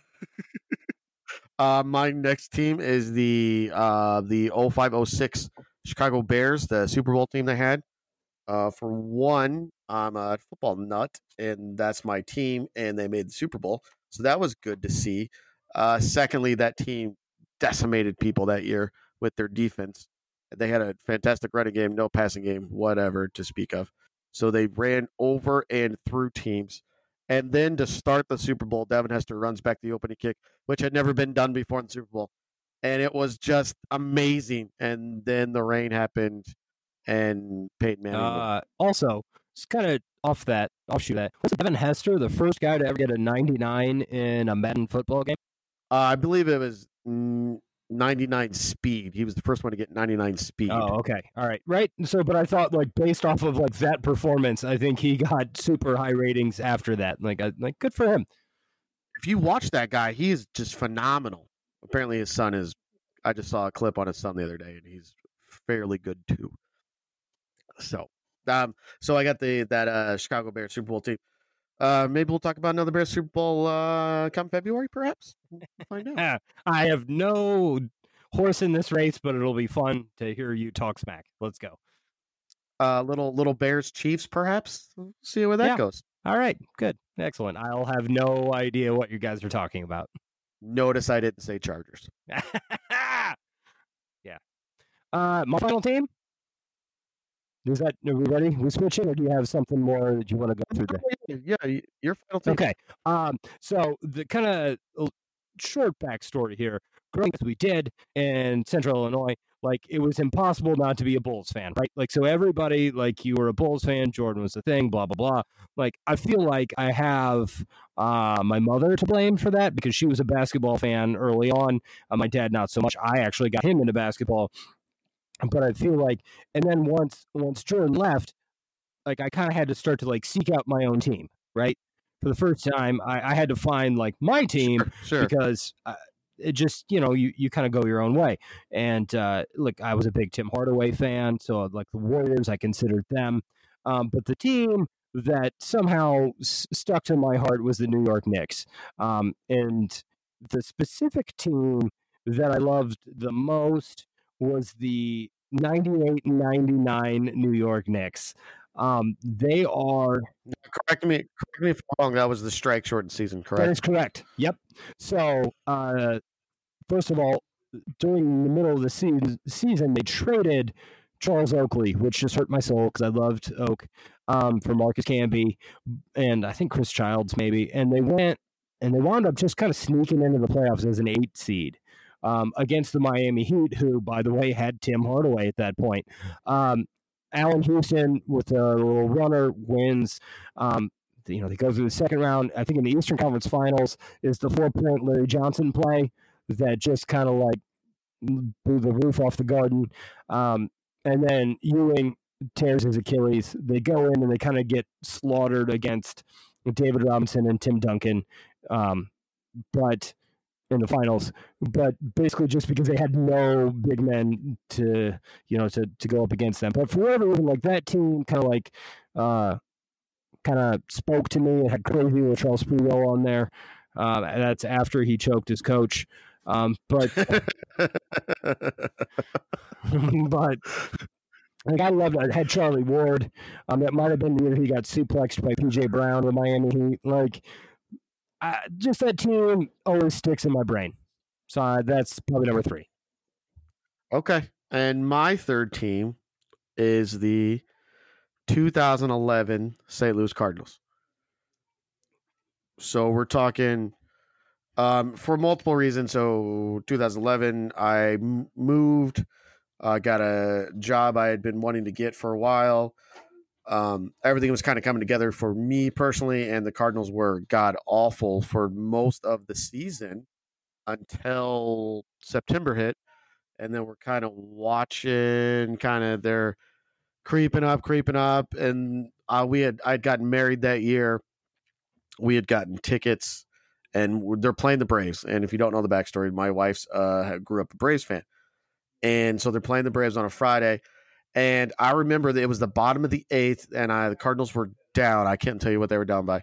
Speaker 2: uh, my next team is the uh, the 0506 Chicago Bears, the Super Bowl team they had. Uh, for one, I'm a football nut, and that's my team, and they made the Super Bowl, so that was good to see. Uh, secondly, that team decimated people that year with their defense. They had a fantastic running game, no passing game, whatever to speak of. So they ran over and through teams. And then to start the Super Bowl, Devin Hester runs back the opening kick, which had never been done before in the Super Bowl. And it was just amazing. And then the rain happened and Peyton Manning.
Speaker 3: Uh, also, just kind of off that, offshoot that. Was Devin Hester the first guy to ever get a 99 in a Madden football game?
Speaker 2: uh, I believe it was 99 speed. He was the first one to get 99 speed.
Speaker 3: Oh, okay. All right. Right. So, but I thought like based off of like that performance, I think he got super high ratings after that. Like, I, like good for him.
Speaker 2: If you watch that guy, he is just phenomenal. Apparently, his son is. I just saw a clip on his son the other day, and he's fairly good too. So, um, so I got the that uh Chicago Bears Super Bowl team. Uh, maybe we'll talk about another Bears Super Bowl uh come February, perhaps. We'll find out.
Speaker 3: I have no horse in this race, but it'll be fun to hear you talk smack. Let's go.
Speaker 2: Uh, little little Bears Chiefs, perhaps. We'll see where that
Speaker 3: Yeah.
Speaker 2: goes.
Speaker 3: All right. Good. Excellent. I'll have no idea what you guys are talking about.
Speaker 2: Notice I didn't say Chargers.
Speaker 3: yeah. Uh, my final team. Is that are we? We switching, or do you have something more that you want to go through?
Speaker 2: There? Yeah, your final team.
Speaker 3: Okay. Um. So the kind of short backstory here. Growing as we did in Central Illinois, like it was impossible not to be a Bulls fan, right? Like so everybody like you were a Bulls fan, Jordan was the thing, blah blah blah. Like I feel like I have uh, my mother to blame for that because she was a basketball fan early on. Uh, my dad not so much. I actually got him into basketball, but I feel like and then once once Jordan left, like I kind of had to start to like seek out my own team, right? For the first time, I, I had to find like my team
Speaker 2: Sure, sure.
Speaker 3: because. Uh, it just you know you, you kind of go your own way and uh look i was a big tim hardaway fan so like the warriors i considered them um but the team that somehow s- stuck to my heart was the new york knicks um and the specific team that i loved the most was the 98 99 new york knicks um they are
Speaker 2: Correct me, correct me if I'm wrong. That was the strike shortened season, correct?
Speaker 3: That is correct. Yep. So, uh, first of all, during the middle of the season, season they traded Charles Oakley, which just hurt my soul because I loved Oak um, for Marcus Camby and I think Chris Childs maybe, and they went and they wound up just kind of sneaking into the playoffs as an eight seed. Um, against the Miami Heat, who, by the way, had Tim Hardaway at that point. Um, Allan Houston with a little runner wins. Um, you know, they go through the second round. I think in the Eastern Conference Finals is the four point Larry Johnson play that just kind of like blew the roof off the garden. Um, and then Ewing tears his Achilles. They go in and they kind of get slaughtered against David Robinson and Tim Duncan. Um, but in the finals, but basically just because they had no big men to, you know, to, to go up against them. But for whatever reason, like that team kind of like, uh, kind of spoke to me. It had crazy with Charles Sprigo on there. Um, that's after he choked his coach. Um, but but like I loved it. I had Charlie Ward. Um, that might have been the year he got suplexed by PJ Brown with Miami Heat. Like, I, just that team always sticks in my brain. So that's probably number three.
Speaker 2: okay. And my third team is the 2011 St. Louis Cardinals. So we're talking um, for multiple reasons. So 2011, I moved, uh, got a job I had been wanting to get for a while. Um, everything was kind of coming together for me personally, and the Cardinals were god awful for most of the season until September hit, and then we're kind of watching, kind of they're creeping up, creeping up, and uh, we had I'd gotten married that year. We had gotten tickets, and they're playing the Braves. And if you don't know the backstory, my wife's uh, grew up a Braves fan, and so they're playing the Braves on a Friday. And I remember that it was the bottom of the eighth, and I the Cardinals were down. I can't tell you what they were down by,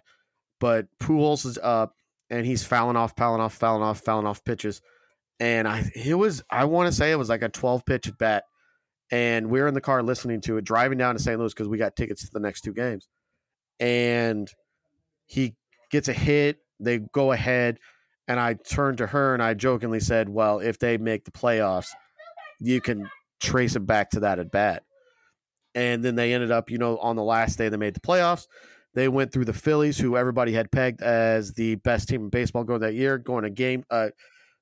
Speaker 2: but Pujols is up, and he's fouling off, fouling off, fouling off, fouling off pitches. And I it was I want to say it was like a twelve pitch bat, and we are in the car listening to it, driving down to St. Louis because we got tickets to the next two games. And he gets a hit, they go ahead, and I turned to her and I jokingly said, "Well, if they make the playoffs, you can trace it back to that at bat." And then they ended up, you know, on the last day they made the playoffs. They went through the Phillies, who everybody had pegged as the best team in baseball going that year, going a game, uh,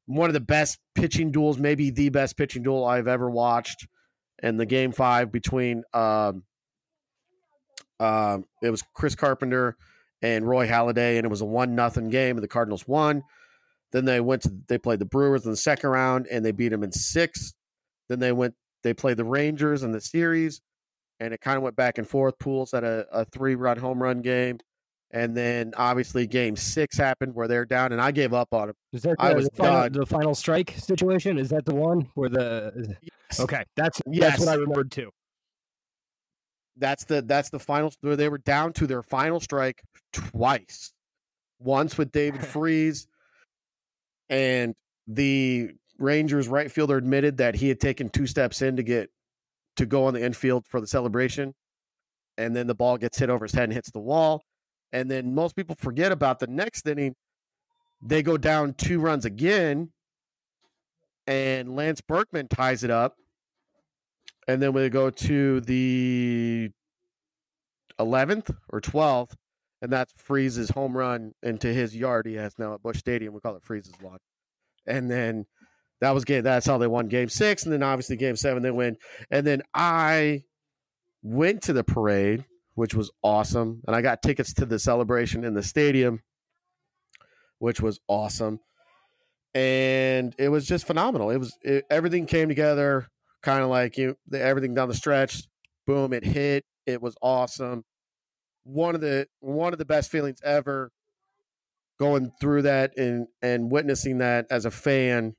Speaker 2: one of the best pitching duels, maybe the best pitching duel I've ever watched. And the game five between um, um, it was Chris Carpenter and Roy Halladay, and it was a one nothing game, and the Cardinals won. Then they went to they played the Brewers in the second round, and they beat them in six. Then they went they played the Rangers in the series, and it kind of went back and forth. Pujols had a, a three run home run game, and then obviously game six happened where they're down, and I gave up on them.
Speaker 3: Is that
Speaker 2: I
Speaker 3: the,
Speaker 2: was
Speaker 3: the, final, the final strike situation? Is that the one where the okay? That's
Speaker 2: Yes.
Speaker 3: that's what I remembered too.
Speaker 2: That's the that's the final. where They were down to their final strike twice. Once with David Freese, and the Rangers right fielder admitted that he had taken two steps in to get to go on the infield for the celebration, and then the ball gets hit over his head and hits the wall. And then most people forget about the next inning. They go down two runs again, and Lance Berkman ties it up. and then we go to the 11th or 12th, and that's Freese's home run into his yard. He has now at Busch Stadium. We call it Freese's lawn. And then that was game. That's how they won Game Six, and then obviously Game Seven they win. And then I went to the parade, which was awesome, and I got tickets to the celebration in the stadium, which was awesome. And it was just phenomenal. It was it, everything came together, kind of like you the, everything down the stretch. Boom! It hit. It was awesome. One of the one of the best feelings ever going through that and and witnessing that as a fan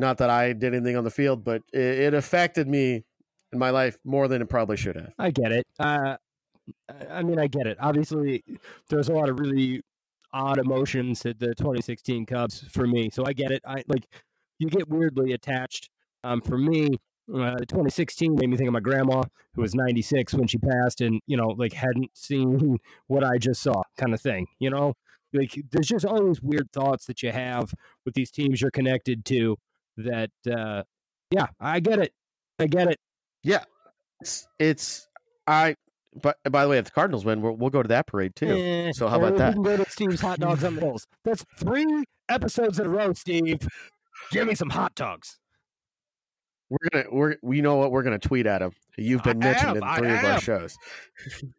Speaker 2: not that i did anything on the field but it, it affected me in my life more than it probably should have
Speaker 3: I get it. Uh, I- mean, I get it. Obviously, there's a lot of really odd emotions at the 2016 Cubs for me, so I get it. I like you get weirdly attached. Um, for me, uh, 2016 made me think of my grandma, who was 96 when she passed, and you know, like hadn't seen what I just saw, kind of thing. You know, like there's just all these weird thoughts that you have with these teams you're connected to. That, uh, yeah, I get it. I get it.
Speaker 2: it's, it's i but by the way if the cardinals win we'll, we'll go to that parade too
Speaker 3: Eh,
Speaker 2: So how about that?
Speaker 3: go to Steve's Hot Dogs on the Hills. That's three episodes in a row, Steve. Give me some hot dogs.
Speaker 2: we're gonna we're we know what we're gonna tweet at him you've been
Speaker 3: I
Speaker 2: mentioned
Speaker 3: am,
Speaker 2: in
Speaker 3: I
Speaker 2: three of our shows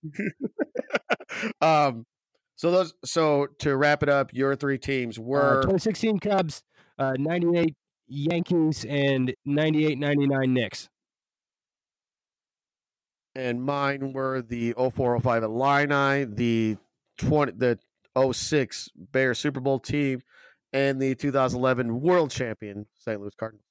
Speaker 2: um so those so to wrap it up your three teams
Speaker 3: Uh,
Speaker 2: were
Speaker 3: 2016 Cubs, uh, 98 Yankees, and 98 99 Knicks.
Speaker 2: and mine were the 0405 Illini, the 20 the 06 Bears Super Bowl team, and the 2011 World Champion St. Louis Cardinals.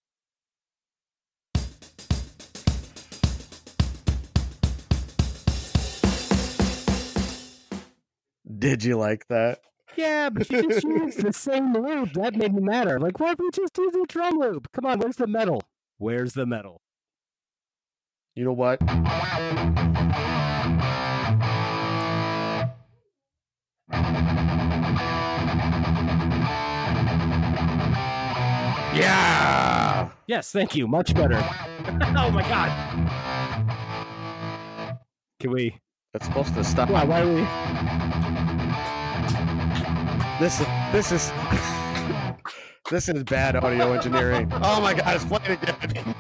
Speaker 2: Did you like that?
Speaker 3: Yeah, but you just used the same loop. That made me matter. Like, why don't we just do the drum loop? Come on, where's the metal? Where's the metal?
Speaker 2: You know what? Yeah.
Speaker 3: Yes, thank you. Much better. oh my god. Can we?
Speaker 2: That's supposed to stop.
Speaker 3: Why? why are we?
Speaker 2: This is this is this is bad audio engineering. Oh my god, it's playing again.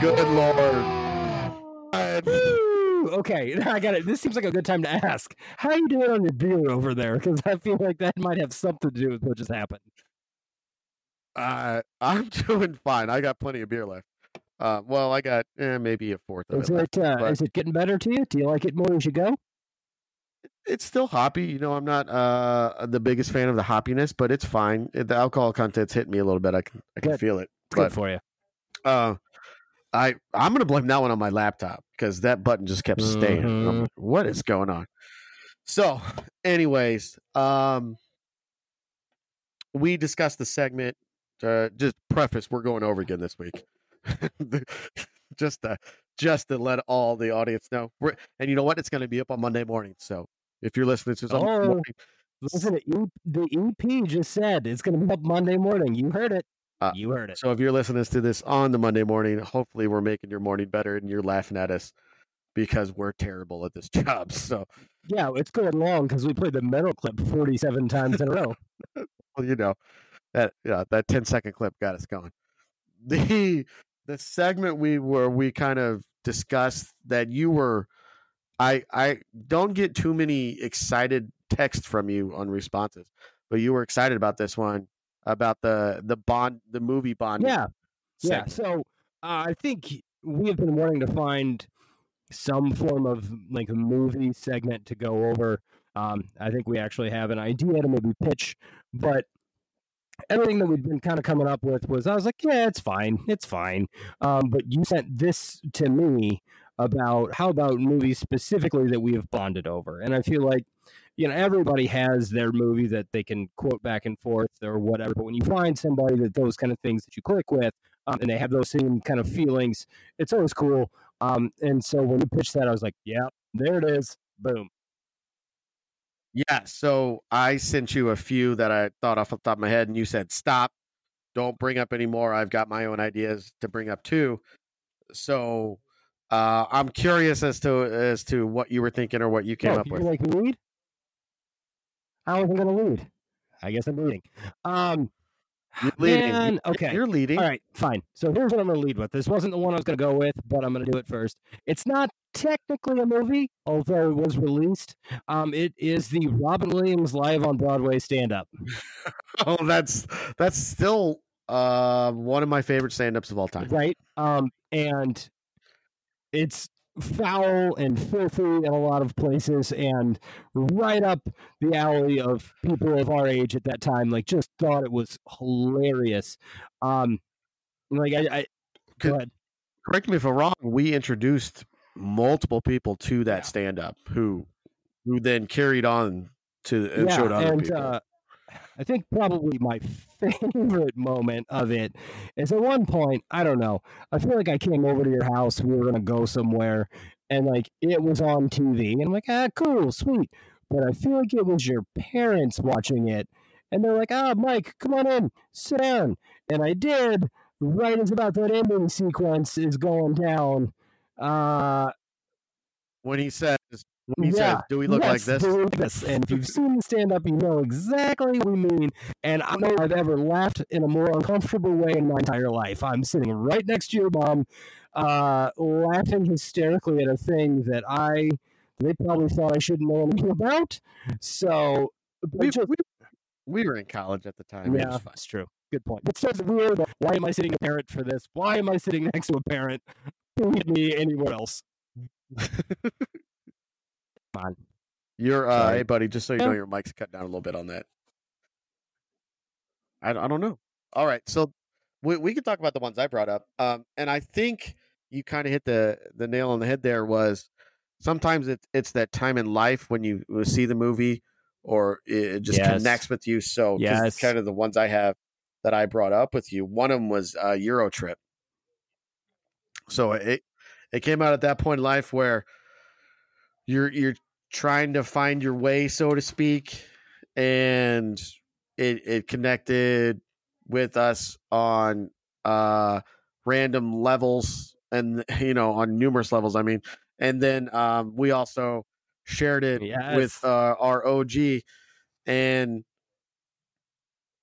Speaker 2: Good lord.
Speaker 3: Woo! Okay, I got it. This seems like a good time to ask. How are you doing on your beer over there? Because I feel like that might have something to do with what just happened.
Speaker 2: Uh, I'm doing fine. I got plenty of beer left. Uh, well, I got eh, maybe a fourth of
Speaker 3: Is
Speaker 2: it.
Speaker 3: it uh,
Speaker 2: but-
Speaker 3: is it getting better to you? Do you like it more as you go?
Speaker 2: It's still hoppy. You know, I'm not uh the biggest fan of the hoppiness, but it's fine. The alcohol content's hitting me a little bit. I can I can
Speaker 3: Good.
Speaker 2: feel it.
Speaker 3: It's good for you.
Speaker 2: Uh, I I'm gonna blame that one on my laptop because that button just kept staying. I'm
Speaker 3: Mhm.
Speaker 2: like, what is going on? So, anyways, um, we discussed the segment. Uh, just preface, we're going over again this week. just to just to let all the audience know. We're, and you know what? It's going to be up on Monday morning. So if you're listening to this on Monday
Speaker 3: Oh.
Speaker 2: morning,
Speaker 3: Listen, the EP just said it's going to be up Monday morning. You heard it.
Speaker 2: Uh,
Speaker 3: you heard it.
Speaker 2: So if you're listening to this on the Monday morning, hopefully we're making your morning better and you're laughing at us because we're terrible at this job. So,
Speaker 3: Yeah, it's going long because we played the metal clip 47 times in a row.
Speaker 2: well, you know, that yeah, that 10 second clip got us going. The the segment we were we kind of discussed that you were I I don't get too many excited texts from you on responses, but you were excited about this one about the the bond the movie bond.
Speaker 3: Yeah, yeah. So uh, I think we have been wanting to find some form of like a movie segment to go over. Um, I think we actually have an idea to maybe pitch, but everything that we've been kind of coming up with was I was like, yeah, it's fine, it's fine. Um, but you sent this to me about how about movies specifically that we have bonded over, and I feel like you know everybody has their movie that they can quote back and forth or whatever. But when you find somebody that those kind of things that you click with, um, and they have those same kind of feelings, it's always cool. Um, and so when you pitched that, I was like, yeah, there it is, boom.
Speaker 2: Yeah, so I sent you a few that I thought off the top of my head, and you said stop, don't bring up any more. I've got my own ideas to bring up too. So uh, I'm curious as to as to what you were thinking or what you came
Speaker 3: Oh,
Speaker 2: up
Speaker 3: you
Speaker 2: with.
Speaker 3: like lead? I wasn't gonna lead. I guess I'm leading. Um,
Speaker 2: You're leading.
Speaker 3: man, okay.
Speaker 2: You're leading.
Speaker 3: All right, fine. So here's what I'm going to lead with. This wasn't the one I was going to go with, but I'm going to do it first. It's not technically a movie, although it was released. Um, it is the Robin Williams live on Broadway stand up.
Speaker 2: Oh, that's that's still uh, one of my favorite stand-ups of all time.
Speaker 3: right? Um, and it's foul and filthy in a lot of places, and right up the alley of people of our age at that time. Like, just thought it was hilarious. Um, like I, I
Speaker 2: Could-
Speaker 3: go ahead.
Speaker 2: Correct me if I'm wrong. We introduced multiple people to that stand-up who who then carried on to and
Speaker 3: yeah,
Speaker 2: showed other
Speaker 3: and
Speaker 2: people.
Speaker 3: uh, I think probably my favorite moment of it is at one point. I don't know. I feel like I came over to your house. We were gonna go somewhere, and like it was on TV, and I'm like, ah, cool, sweet. But I feel like it was your parents watching it, and they're like, ah, Mike, come on in, sit down. And I did. Right as about that ending sequence is going down. Uh,
Speaker 2: when he says when he
Speaker 3: yeah,
Speaker 2: says, "Do we look like
Speaker 3: Yes,
Speaker 2: this?"
Speaker 3: do we look like this? And if you've seen the stand up, you know exactly what we mean. And I know I've ever laughed in a more uncomfortable way in my entire life. I'm sitting right next to your mom, uh, laughing hysterically at a thing that I they probably thought I shouldn't know anything about. So,
Speaker 2: We,
Speaker 3: just-
Speaker 2: we, we were in college at the time.
Speaker 3: Yeah, that's true. Good point. It's just weird. Why am I sitting a parent for this? Why am I sitting next to a parent? Me anywhere else. On.
Speaker 2: You're uh,
Speaker 3: Sorry.
Speaker 2: hey buddy, just so you know, your mic's cut down a little bit on that. I, I don't know. All right, so we we can talk about the ones I brought up, um, and I think you kind of hit the the nail on the head. There was sometimes it's it's that time in life when you see the movie or it just
Speaker 3: Yes.
Speaker 2: connects with you. So
Speaker 3: Yes.
Speaker 2: kind of the ones I have that I brought up with you. One of them was uh, EuroTrip. So it it came out at that point in life where you're you're trying to find your way, so to speak, and it it connected with us on uh random levels and you know on numerous levels. I mean, and then um we also shared it with uh, our OG and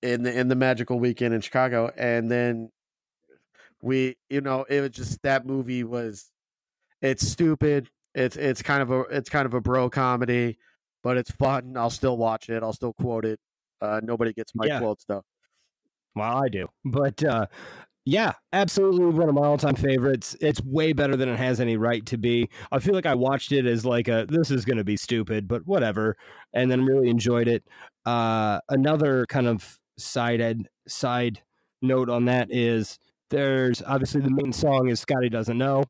Speaker 2: in the in the magical weekend in Chicago, and then we you know it was just that movie was it's stupid it's it's kind of a it's kind of a bro comedy but it's fun i'll still watch it i'll still quote it uh nobody gets my
Speaker 3: Yeah.
Speaker 2: quotes though
Speaker 3: Well, I do. But uh, yeah, absolutely one of my all time favorites. It's way better than it has any right to be. I feel like I watched it as like a this is going to be stupid, but whatever, and then really enjoyed it. Uh, another kind of side ed, side note on that is there's obviously the main song is Scotty doesn't know.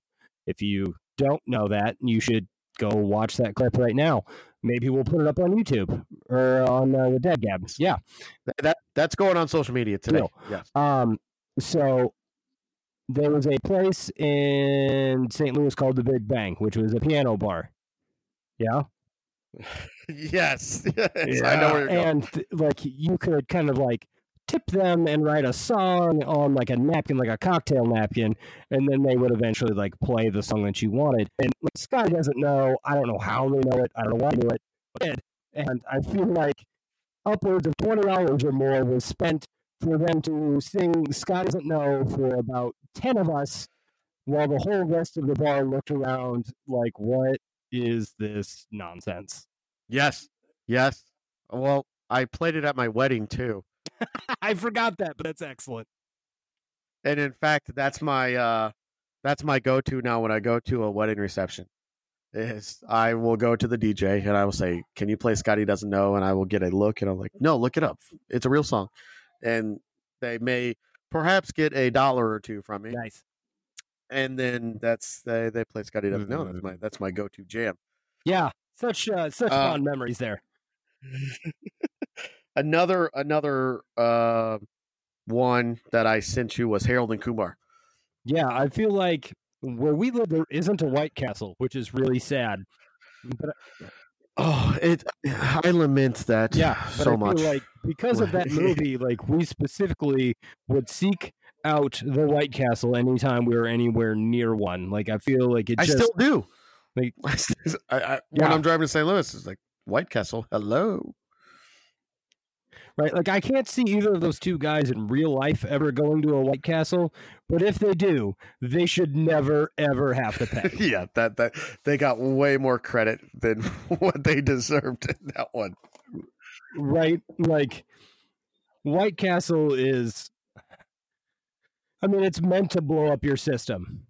Speaker 3: If you don't know that, you should go watch that clip right now. Maybe we'll put it up on YouTube or on uh, the Dad Gab. Yeah.
Speaker 2: That that's going on social media today yes
Speaker 3: Um, so there was a place in St. Louis called the Big Bang, which was a piano bar. Yeah,
Speaker 2: yes yes i know where you're going
Speaker 3: and like you could kind of like tip them and write a song on like a napkin, like a cocktail napkin, and then they would eventually like play the song that you wanted. And like, Scott doesn't know. I don't know how they know it. I don't know why they knew it. But and I feel like upwards of twenty hours or more was spent for them to sing Scott doesn't know for about ten of us, while the whole rest of the bar looked around like, "What is this nonsense?"
Speaker 2: yes yes well i played it at my wedding too
Speaker 3: I forgot that, but that's excellent.
Speaker 2: and in fact that's my uh that's my go-to now when i go to a wedding reception is i will go to the dj and i will say can you play scotty doesn't know and i will get a look and i'm like no look it up it's a real song and they may perhaps get a dollar or two from me
Speaker 3: Nice.
Speaker 2: and then that's they, they play scotty doesn't know that's my that's my go-to jam
Speaker 3: Yeah, such uh, such
Speaker 2: Uh,
Speaker 3: fond memories there.
Speaker 2: another another uh one that i sent you was harold and kumar
Speaker 3: Yeah, I feel like where we live there isn't a White Castle, which is really sad. But
Speaker 2: Oh, it. I lament that.
Speaker 3: Yeah,
Speaker 2: so much.
Speaker 3: like because of that movie, like we specifically would seek out the White Castle anytime we were anywhere near one. Like I feel like it
Speaker 2: I
Speaker 3: just
Speaker 2: still do.
Speaker 3: like-
Speaker 2: I, I,
Speaker 3: Yeah.
Speaker 2: When I'm driving to St. Louis, it's like White Castle. Hello.
Speaker 3: Right. Like I can't see either of those two guys in real life ever going to a White Castle, but if they do, they should never ever have to pay.
Speaker 2: yeah, that that they got way more credit than what they deserved in that one.
Speaker 3: right? Like White Castle is I mean it's meant to blow up your system.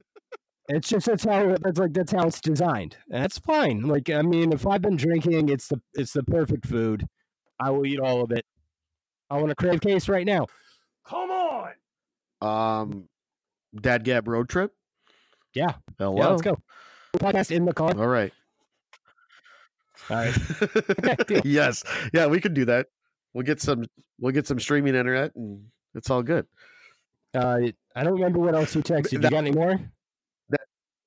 Speaker 3: It's just that's how that's like that's how it's designed. And that's fine. Like I mean if I've been drinking it's the it's the perfect food. I will eat all of it. I want a crave case right now. Come on.
Speaker 2: Um, Dad Gab road trip.
Speaker 3: Yeah.
Speaker 2: Hello.
Speaker 3: Yeah, let's go. Podcast in the car.
Speaker 2: All right.
Speaker 3: All right. deal.
Speaker 2: yes. Yeah, we could do that. We'll get some. We'll get some streaming internet, and it's all good.
Speaker 3: Uh, I don't remember what else you texted. You
Speaker 2: That-
Speaker 3: got any more?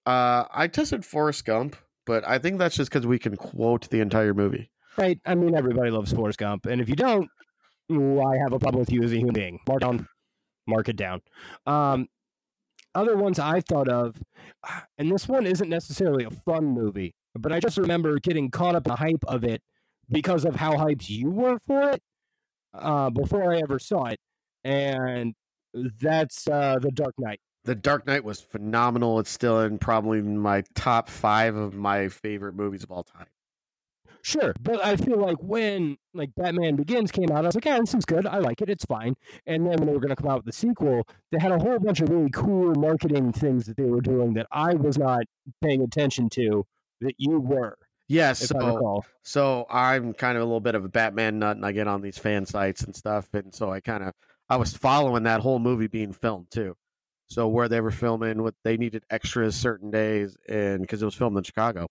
Speaker 2: Uh, I tested Forrest Gump, but I think that's just because we can quote the entire movie.
Speaker 3: Right. I mean, everybody loves Forrest Gump, and if you don't, well, I have a problem with you as a human being. Mark down, mark it down. Um, other ones I thought of, and this one isn't necessarily a fun movie, but I just remember getting caught up in the hype of it because of how hyped you were for it uh, before I ever saw it, and that's uh, The Dark Knight.
Speaker 2: The Dark Knight was phenomenal. It's still in probably my top five of my favorite movies of all time.
Speaker 3: Sure, but I feel like when like Batman Begins came out, I was like, yeah, this is good. I like it. It's fine. And then when they were going to come out with the sequel, they had a whole bunch of really cool marketing things that they were doing that I was not paying attention to that you were,
Speaker 2: Yes, so so I'm kind of a little bit of a Batman nut, and I get on these fan sites and stuff, and so I kind of I was following that whole movie being filmed too. So where they were filming, what they needed extras certain days, and because it was filmed in Chicago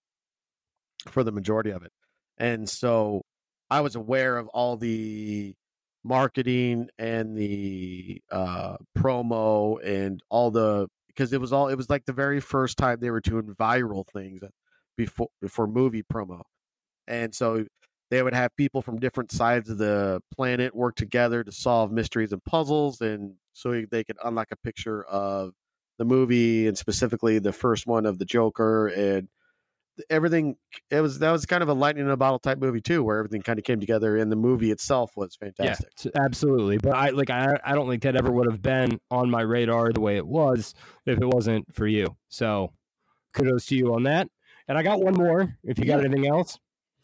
Speaker 2: for the majority of it, and so I was aware of all the marketing and the uh, promo and all the because it was all it was like the very first time they were doing viral things before before movie promo, and so they would have people from different sides of the planet work together to solve mysteries and puzzles, and so they could unlock a picture of the movie and specifically the first one of the Joker and everything. It was that was kind of a lightning in a bottle type movie too, where everything kind of came together, and the movie itself was fantastic.
Speaker 3: Yeah, absolutely. But I like I I don't think that ever would have been on my radar the way it was if it wasn't for you. So kudos to you on that. And I got one more. If you got anything else,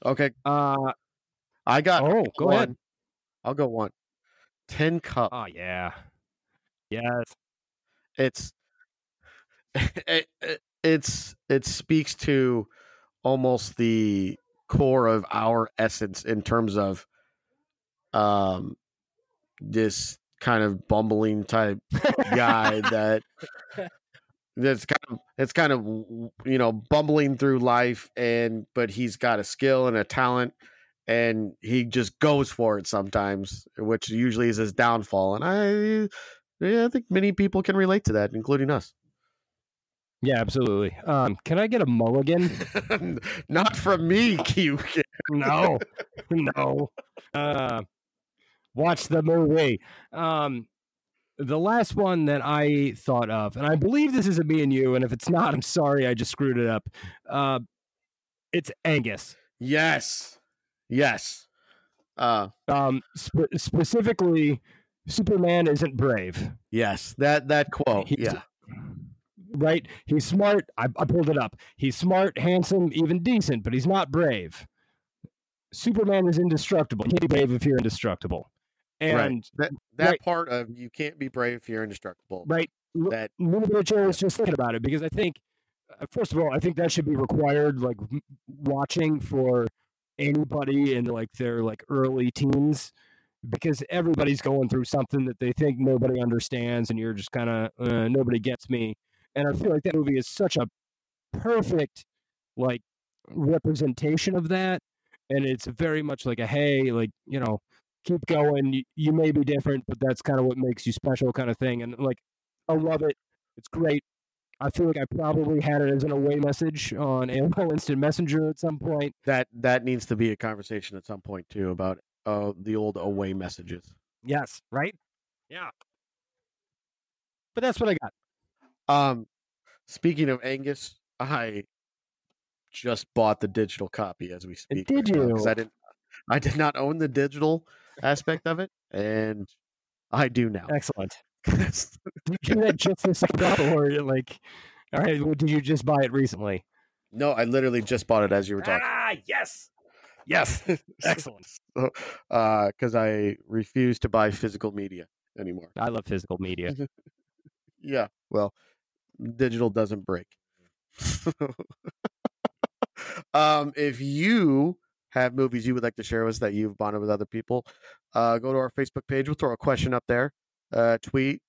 Speaker 2: Okay,
Speaker 3: uh
Speaker 2: I got
Speaker 3: oh, go
Speaker 2: one.
Speaker 3: ahead.
Speaker 2: I'll go one. Tin Cup.
Speaker 3: Oh yeah, yes.
Speaker 2: it's it, it- it's it speaks to almost the core of our essence in terms of um this kind of bumbling type guy that that's kind of it's kind of you know bumbling through life and but he's got a skill and a talent and he just goes for it sometimes which usually is his downfall and i yeah, I think many people can relate to that, including us.
Speaker 3: Yeah, absolutely. Um, can I get a mulligan?
Speaker 2: Not from me, Q.
Speaker 3: no, no. Uh, watch the movie. Um, the last one that I thought of, and I believe this is a me and you, and if it's not, I'm sorry, I just screwed it up. Uh, it's Angus.
Speaker 2: Yes, yes. Uh,
Speaker 3: Um, spe- specifically, Superman isn't brave.
Speaker 2: yes. That that quote.
Speaker 3: He's-
Speaker 2: Yeah,
Speaker 3: Right? He's smart. I, I pulled it up. He's smart, handsome, even decent, but he's not brave. Superman is indestructible. You can't be brave if you're indestructible. And
Speaker 2: that that
Speaker 3: right.
Speaker 2: part of you can't be brave if you're indestructible.
Speaker 3: right,
Speaker 2: That
Speaker 3: little bit of Joe was just thinking about it because I think, uh, first of all, I think that should be required, like watching for anybody in like their like early teens, because everybody's going through something that they think nobody understands, and you're just kind of uh, nobody gets me. And I feel like that movie is such a perfect like representation of that, and it's very much like a hey, like you know. Keep going. You, you may be different, but that's kind of what makes you special, kind of thing. And like, I love it. It's great. I feel like I probably had it as an away message on AOL Instant Messenger at some point.
Speaker 2: That that needs to be a conversation at some point too about uh the old away messages.
Speaker 3: Yes, right? Yeah. But that's what I got.
Speaker 2: Um, speaking of Angus, I just bought the digital copy as we speak.
Speaker 3: did
Speaker 2: right now,
Speaker 3: you?
Speaker 2: I didn't. I did not own the digital aspect of it, and I do now.
Speaker 3: Excellent. Did you do that just this about, or like, all right, well, did you just buy it recently?
Speaker 2: no, I literally just bought it as you were talking.
Speaker 3: Ah, yes. Yes. Excellent.
Speaker 2: So, uh, because I refuse to buy physical media anymore.
Speaker 3: I love physical media.
Speaker 2: Yeah, well, digital doesn't break. um, if you have movies you would like to share with us that you've bonded with other people, uh, go to our Facebook page. We'll throw a question up there. Uh, tweet.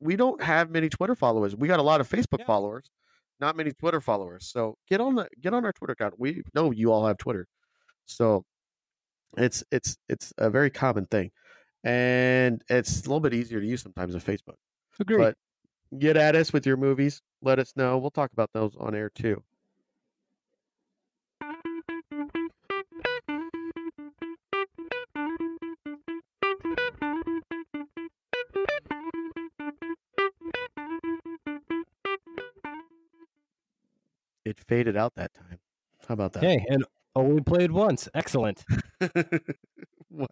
Speaker 2: We don't have many Twitter followers. We got a lot of Facebook
Speaker 3: Yeah.
Speaker 2: followers, not many Twitter followers. So get on the get on our Twitter account. We know you all have Twitter, so it's it's it's a very common thing, and it's a little bit easier to use sometimes than Facebook
Speaker 3: Agreed.
Speaker 2: but get at us with your movies. Let us know. We'll talk about those on air too. It faded out that time. How about that?
Speaker 3: hey, and oh, only played once. Excellent.
Speaker 2: what?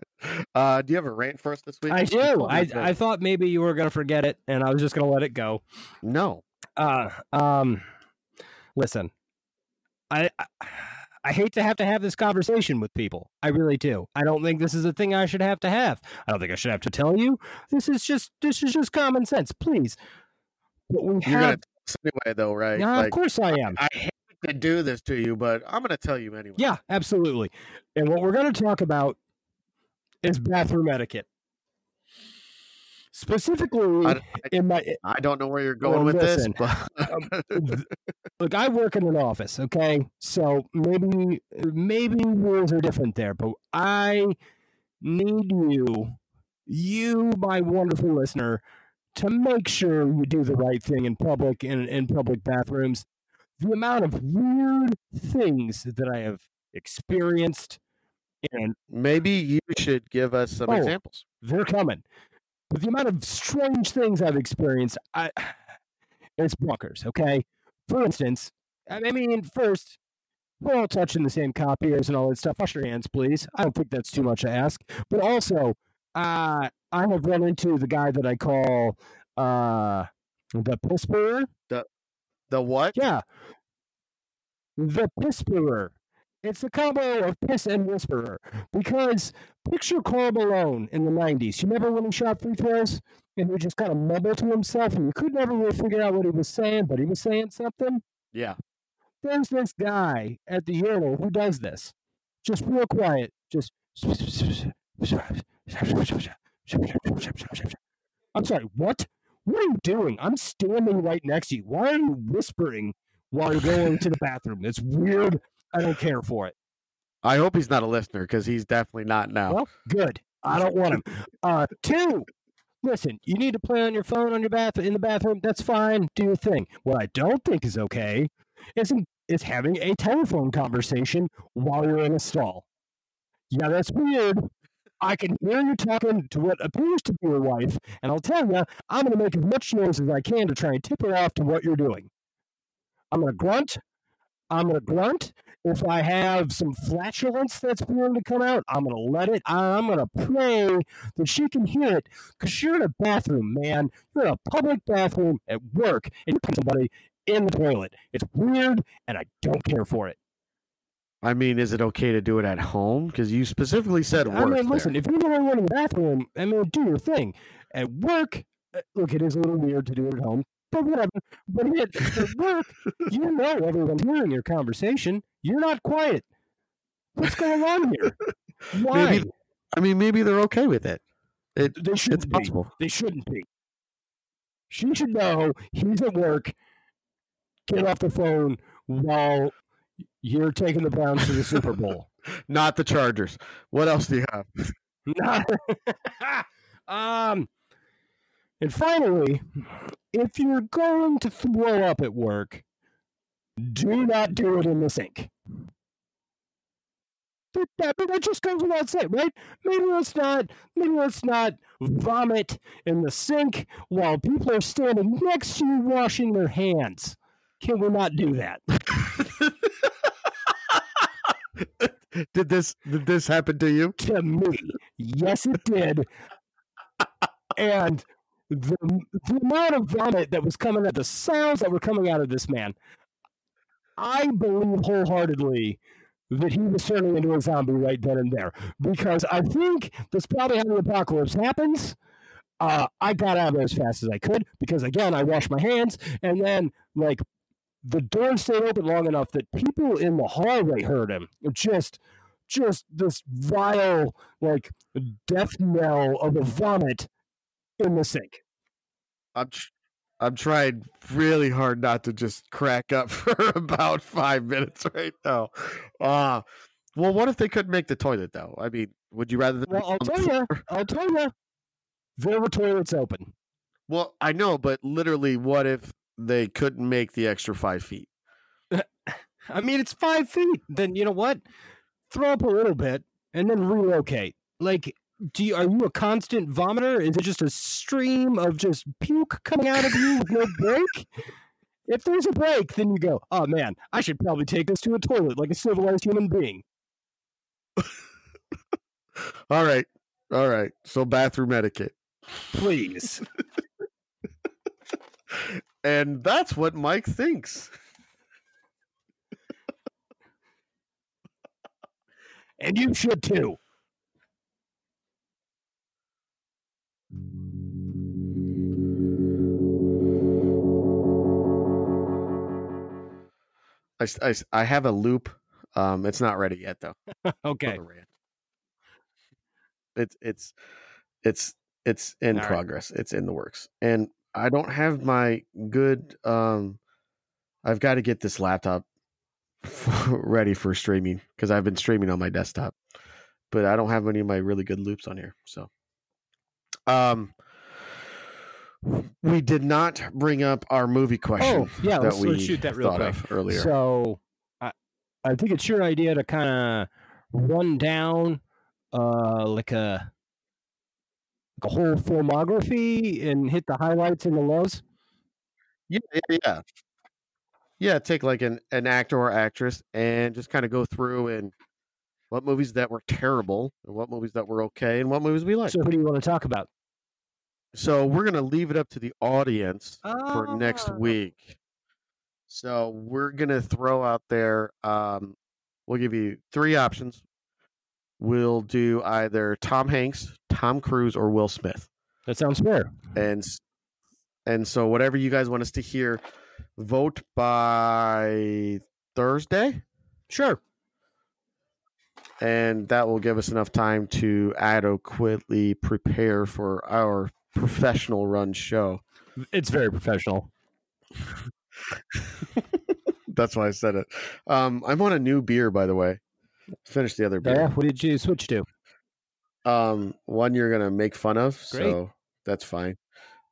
Speaker 2: Uh, do you have a rant for us this week?
Speaker 3: I do. I, I thought maybe you were going to forget it, and I was just going to let it go.
Speaker 2: no.
Speaker 3: Uh, um, listen, I, I I hate to have to have this conversation with people. I really do. I don't think this is a thing I should have to have. I don't think I should have to tell you. This is just this is just common sense. Please. But we
Speaker 2: You're
Speaker 3: have.
Speaker 2: anyway, though, right?
Speaker 3: Yeah,
Speaker 2: Like,
Speaker 3: of course I am.
Speaker 2: I hate to do this to you, but I'm gonna tell you anyway.
Speaker 3: Yeah, absolutely. And what we're going to talk about is mm. bathroom etiquette. Specifically,
Speaker 2: I, I,
Speaker 3: in my eh,
Speaker 2: I don't know where you're going
Speaker 3: Well,
Speaker 2: with
Speaker 3: listen,
Speaker 2: this, but um,
Speaker 3: th- look, I work in an office, okay? So maybe maybe rules are different there, but I need you, you, my wonderful listener, to make sure you do the right thing in public in, in public bathrooms. The amount of weird things that I have experienced, and
Speaker 2: maybe you should give us some
Speaker 3: Oh.
Speaker 2: examples.
Speaker 3: they're coming. But the amount of strange things I've experienced, I it's bonkers. Okay, for instance, I mean, first, we're all touching the same copiers and all that stuff. Wash your hands, please. I don't think that's too much to ask. But also, uh, I have run into the guy that I call uh, the pisperer.
Speaker 2: The what?
Speaker 3: Yeah, the pisperer. It's a combo of piss and whisperer. Because picture Karl Malone in the 90s. You remember when he shot free throws? And he just kind of mumbled to himself, and you could never really figure out what he was saying, but he was saying something.
Speaker 2: Yeah.
Speaker 3: There's this guy at the urinal who does this. Just real quiet. Just. I'm sorry, what? What are you doing? I'm standing right next to you. Why are you whispering while you're going to the bathroom? It's weird. I don't care for it.
Speaker 2: I hope he's not a listener because he's definitely not now.
Speaker 3: Well, good. I don't want him. Uh, two. Listen, you need to play on your phone on your bath in the bathroom. That's fine. Do your thing. What I don't think is okay is is having a telephone conversation while you're in a stall. Yeah, that's weird. I can hear you talking to what appears to be your wife, and I'll tell you, I'm going to make as much noise as I can to try and tip her off to what you're doing. I'm going to grunt. I'm going to grunt. If I have some flatulence that's going to come out, I'm going to let it. I'm going to pray that she can hear it because you're in a bathroom, man. You're in a public bathroom at work, and you put somebody in the toilet. It's weird, and I don't care for it.
Speaker 2: I mean, is it okay to do it at home? Because you specifically said work.
Speaker 3: I mean,
Speaker 2: there.
Speaker 3: listen, if you're the only one in the bathroom, I mean, do your thing. At work, uh, look, it is a little weird to do it at home, but whatever. But at, at work, you know everyone's hearing your conversation. You're not quiet. What's going on here? Why?
Speaker 2: Maybe- I mean, maybe they're okay with it. It
Speaker 3: they
Speaker 2: it's
Speaker 3: shouldn't be.
Speaker 2: possible.
Speaker 3: They shouldn't be. She should know he's at work. Get off the phone while you're taking the Browns to the Super Bowl.
Speaker 2: Not the Chargers. What else do you have?
Speaker 3: Um, And finally, if you're going to throw up at work, do not do it in the sink. But that, but that just goes without saying, right? Maybe let's not, maybe let's not vomit in the sink while people are standing next to you washing their hands. Can we not do that?
Speaker 2: did this did this happen to you?
Speaker 3: To me, yes, it did. and the, the amount of vomit that was coming out, the sounds that were coming out of this man, I believe wholeheartedly that he was turning into a zombie right then and there. Because I think that's probably how the apocalypse happens. Uh, I got out of there as fast as I could because, again, I washed my hands and then, like, the door stayed open long enough that people in the hallway heard him. Just, just this vile, like, death knell of a vomit in the sink.
Speaker 2: I'm tr- I'm trying really hard not to just crack up for about five minutes right now. Uh well, what if they couldn't make the toilet though? I mean, would you rather?
Speaker 3: Well, I'll tell you. I'll tell you, there were toilets open.
Speaker 2: Well, I know, but literally, what if they couldn't make the extra five feet?
Speaker 3: I mean, it's five feet. Then you know what? Throw up a little bit and then relocate. Like, do you, are you a constant vomiter? Is it just a stream of just puke coming out of you with no break? If there's a break, then you go, oh man, I should probably take this to a toilet like a civilized human being.
Speaker 2: All right, all right. So bathroom etiquette,
Speaker 3: Please.
Speaker 2: and that's what Mike thinks.
Speaker 3: and you should too.
Speaker 2: I, I I have a loop. Um, it's not ready yet though.
Speaker 3: Okay.
Speaker 2: It's it's it's it's in
Speaker 3: All right.
Speaker 2: progress. It's in the works, and I don't have my good. Um, I've got to get this laptop ready for streaming because I've been streaming on my desktop, but I don't have any of my really good loops on here. So, um, we did not bring up our movie question
Speaker 3: Oh, yeah,
Speaker 2: that
Speaker 3: let's,
Speaker 2: we
Speaker 3: let's shoot that real
Speaker 2: thought
Speaker 3: quick.
Speaker 2: of earlier.
Speaker 3: So, I, I think it's your idea to kind of run down uh, like a like a whole filmography and hit the highlights and the lows.
Speaker 2: Yeah, yeah, yeah. Yeah, take like an, an actor or actress and just kind of go through and what movies that were terrible and what movies that were okay and what movies we like.
Speaker 3: So, who do you want to talk about?
Speaker 2: So we're gonna leave it up to the audience for next
Speaker 3: Ah.
Speaker 2: week. So we're gonna throw out there. Um, we'll give you three options. We'll do either Tom Hanks, Tom Cruise, or Will Smith.
Speaker 3: That sounds fair.
Speaker 2: and and so whatever you guys want us to hear, vote by Thursday,
Speaker 3: Sure.
Speaker 2: And that will give us enough time to adequately prepare for our professional run show.
Speaker 3: It's very professional.
Speaker 2: That's why I said it. Um, I'm on a new beer, by the way. Finished the other beer. Yeah.
Speaker 3: What did you switch to?
Speaker 2: Um, one you're gonna make fun of,
Speaker 3: Great.
Speaker 2: so that's fine.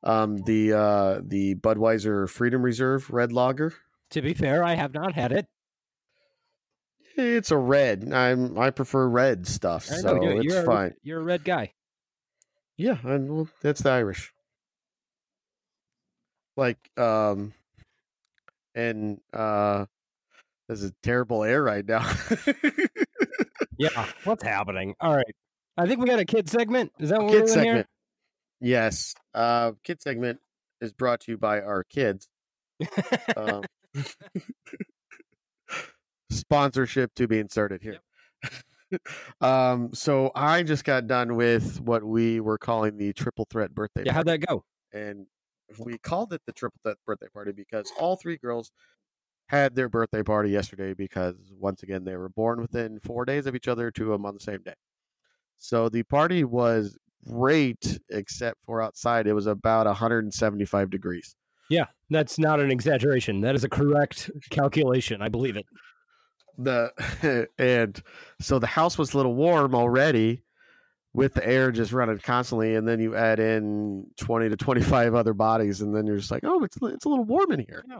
Speaker 2: Um, the uh, the Budweiser Freedom Reserve Red Lager.
Speaker 3: To be fair, I have not had it.
Speaker 2: It's a red. I'm I prefer red stuff,
Speaker 3: know,
Speaker 2: so
Speaker 3: you're,
Speaker 2: it's
Speaker 3: you're a-
Speaker 2: fine.
Speaker 3: you're a red guy.
Speaker 2: Yeah, and well, that's the Irish. Like, um, and uh, there's a terrible air right now.
Speaker 3: Yeah. What's happening? All right. I think we got a kid segment. Is that what
Speaker 2: kid
Speaker 3: we're doing
Speaker 2: segment. Yes, uh, kid segment is brought to you by our kids.
Speaker 3: here?
Speaker 2: Um, sponsorship to be inserted here. um, so I just got done with what we were calling the triple threat birthday.
Speaker 3: yeah. How'd that go?
Speaker 2: and we called it the triple threat birthday party because all three girls had their birthday party yesterday because once again they were born within four days of each other two of them on the same day so the party was great except for outside it was about 175 degrees
Speaker 3: Yeah, that's not an exaggeration. That is a correct calculation. I believe it.
Speaker 2: The and so the house was a little warm already with the air just running constantly, and then you add in twenty to twenty five other bodies, and then you're just like, oh, it's it's a little warm in here.
Speaker 3: Yeah.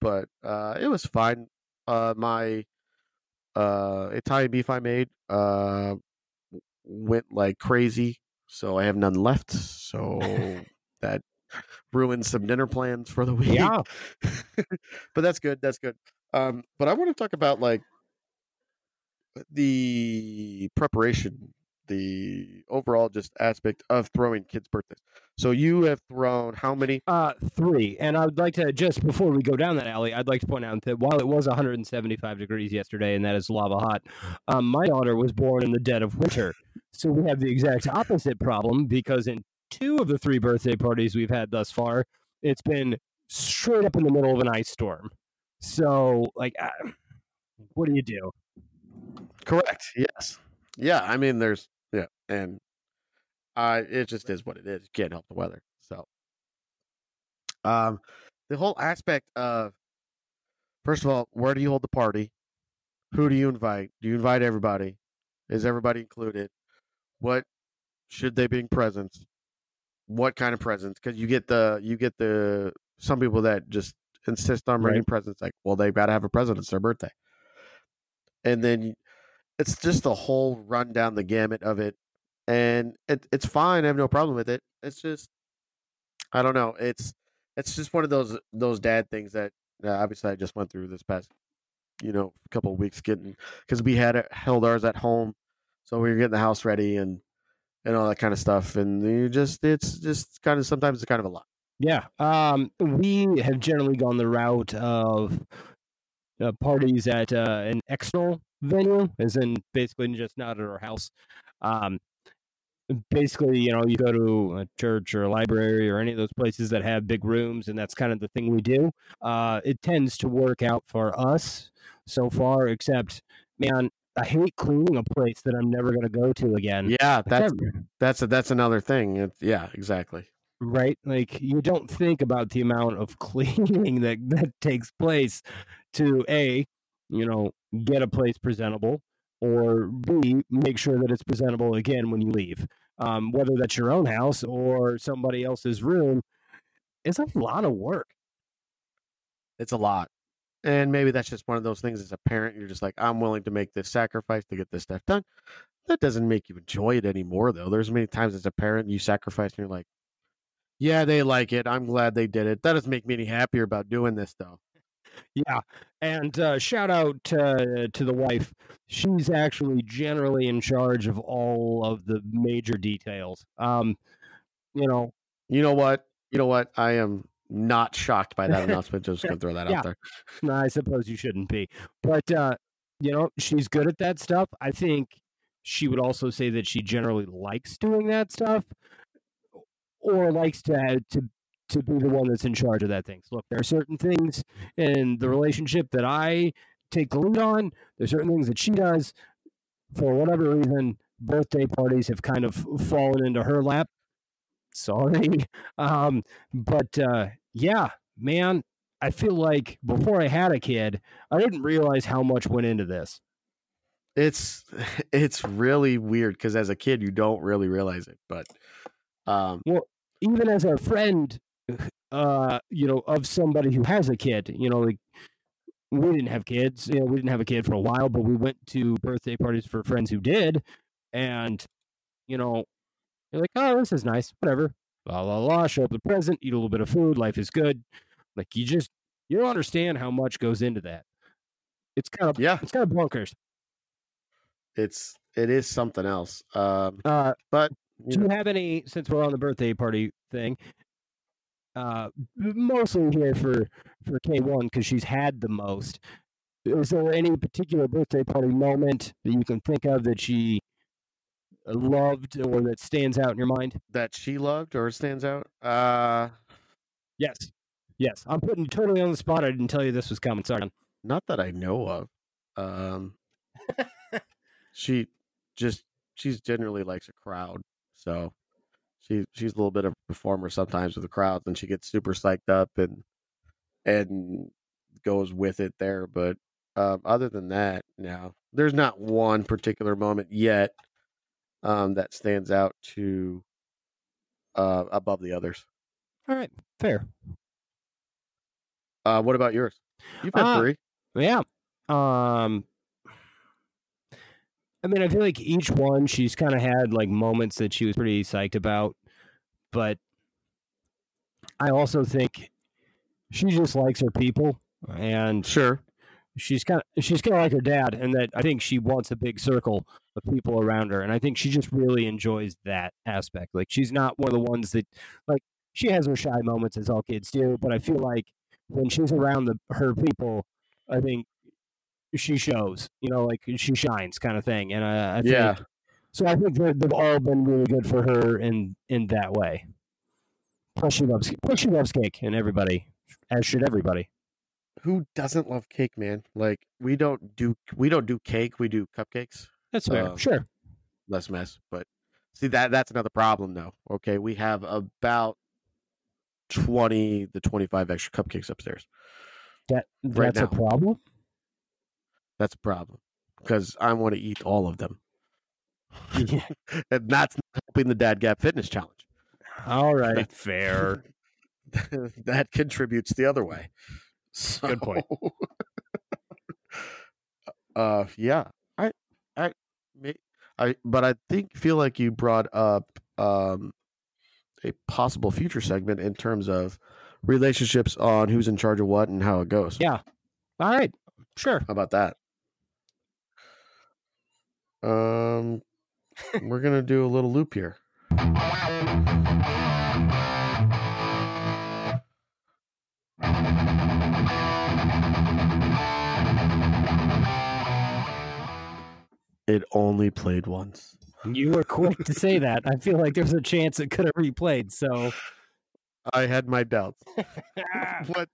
Speaker 2: But uh, it was fine. Uh, my uh, Italian beef I made uh, went like crazy, so I have none left. So that ruined some dinner plans for the week.
Speaker 3: Yeah.
Speaker 2: but that's good. That's good. Um, but I want to talk about like the preparation, the overall just aspect of throwing kids' birthdays. So you have thrown how many?
Speaker 3: Uh, three. And I would like to just before we go down that alley, I'd like to point out that while it was 175 degrees yesterday, and that is lava hot, um, my daughter was born in the dead of winter. So we have the exact opposite problem because in two of the three birthday parties we've had thus far, it's been straight up in the middle of an ice storm. So, like, uh, what do you do?
Speaker 2: Correct. Yes. Yeah. I mean, there's yeah, and uh, it just is what it is. You can't help the weather. So, um, the whole aspect of first of all, where do you hold the party? Who do you invite? Do you invite everybody? Is everybody included? What should they bring presents? What kind of presents? Because you get the you get the some people that just insist on bringing
Speaker 3: Right.
Speaker 2: presents. Like, well, they've got to have a present. It's their birthday, and then it's just the whole run down the gamut of it, and it, it's fine. I have no problem with it. It's just, I don't know. It's it's just one of those those dad things that uh, obviously I just went through this past, you know, couple of weeks getting because we had it, held ours at home, so we were getting the house ready and and all that kind of stuff, and you just it's just kind of sometimes it's kind of a lot.
Speaker 3: Yeah. Um, we have generally gone the route of uh, parties at uh, an external venue, as in basically just not at our house. Um, basically, you know, you go to a church or a library or any of those places that have big rooms, and that's kind of the thing we do. Uh, it tends to work out for us so far, except, man, I hate cleaning a place that I'm never going to go to again.
Speaker 2: Yeah, that's that's a, that's another thing. It, yeah, exactly.
Speaker 3: Right? Like you don't think about the amount of cleaning that that takes place to a, you know, get a place presentable, or b make sure that it's presentable again when you leave. Um, whether that's your own house or somebody else's room, it's a lot of work.
Speaker 2: It's a lot. And maybe that's just one of those things as a parent, you're just like, I'm willing to make this sacrifice to get this stuff done. That doesn't make you enjoy it anymore, though. There's many times as a parent you sacrifice and you're like, yeah, they like it. I'm glad they did it. That doesn't make me any happier about doing this, though.
Speaker 3: Yeah, and uh, shout out to to the wife. She's actually generally in charge of all of the major details. Um, you know,
Speaker 2: You know what? You know what? I am not shocked by that announcement. Just gonna throw that
Speaker 3: Yeah.
Speaker 2: out there.
Speaker 3: No, I suppose you shouldn't be. But uh, you know, she's good at that stuff. I think she would also say that she generally likes doing that stuff or likes to to to be the one that's in charge of that thing. So look, there are certain things in the relationship that I take the lead on. There's certain things that she does. For whatever reason, birthday parties have kind of fallen into her lap. Sorry. Um, but uh, yeah, man, I feel like before I had a kid, I didn't realize how much went into this.
Speaker 2: It's it's really weird because as a kid you don't really realize it, but um,
Speaker 3: Even as a friend, uh, you know, of somebody who has a kid, you know, like we didn't have kids, you know, we didn't have a kid for a while, but we went to birthday parties for friends who did, and you know, you're like, oh, this is nice, whatever, la la la. Show up the present, eat a little bit of food, life is good. Like you just you don't understand how much goes into that. It's kind of
Speaker 2: yeah,
Speaker 3: it's kind of bonkers.
Speaker 2: it's it is something else. Um,
Speaker 3: Uh,
Speaker 2: but
Speaker 3: Do you have any, since we're on the birthday party thing, uh, mostly here for, for K1 because she's had the most. Is there any particular birthday party moment that you can think of that she loved or that stands out in your mind?
Speaker 2: that she loved or stands out. Uh,
Speaker 3: Yes. Yes. I'm putting you totally on the spot. I didn't tell you this was coming. Sorry.
Speaker 2: not that I know of. Um, she just she's generally likes a crowd, so she she's a little bit of a performer sometimes with the crowds, and she gets super psyched up and and goes with it there. But um, other than that, no, there's not one particular moment yet. um, that stands out to uh, above the others.
Speaker 3: All right, fair.
Speaker 2: Uh, what about yours? You've had
Speaker 3: Uh,
Speaker 2: three.
Speaker 3: Yeah. Um I mean, I feel like each one she's kind of had like moments that she was pretty psyched about, but I also think she just likes her people and
Speaker 2: Sure.
Speaker 3: she's kind of she's kind of like her dad and that I think she wants a big circle of people around her and I think she just really enjoys that aspect. Like she's not one of the ones that like she has her shy moments as all kids do, but I feel like when she's around the her people, I think she shows, you know, like she shines kind of thing. And I, I think,
Speaker 2: Yeah.
Speaker 3: so I think they've all been really good for her in in that way. Plus she loves plus she loves cake and everybody, as should everybody.
Speaker 2: Who doesn't love cake, man? Like we don't do we don't do cake. We do cupcakes.
Speaker 3: That's fair.
Speaker 2: Um,
Speaker 3: sure.
Speaker 2: Less mess, but see that that's another problem though. Okay, we have about twenty to twenty five extra cupcakes upstairs.
Speaker 3: That
Speaker 2: right
Speaker 3: that's a problem.
Speaker 2: That's a problem because I want to eat all of them,
Speaker 3: Yeah.
Speaker 2: and that's not helping the Dad Gab Fitness Challenge.
Speaker 3: All right, fair.
Speaker 2: that contributes the other way.
Speaker 3: Good point.
Speaker 2: Uh, yeah, I, I, may, I, but I think feel like you brought up um a possible future segment in terms of relationships on who's in charge of what and how it goes.
Speaker 3: Yeah. All right. Sure.
Speaker 2: How about that? Um, we're gonna do a little loop here. It only played once.
Speaker 3: You were quick to say that. I feel like there's a chance it could have replayed. So
Speaker 2: I had my doubts. what?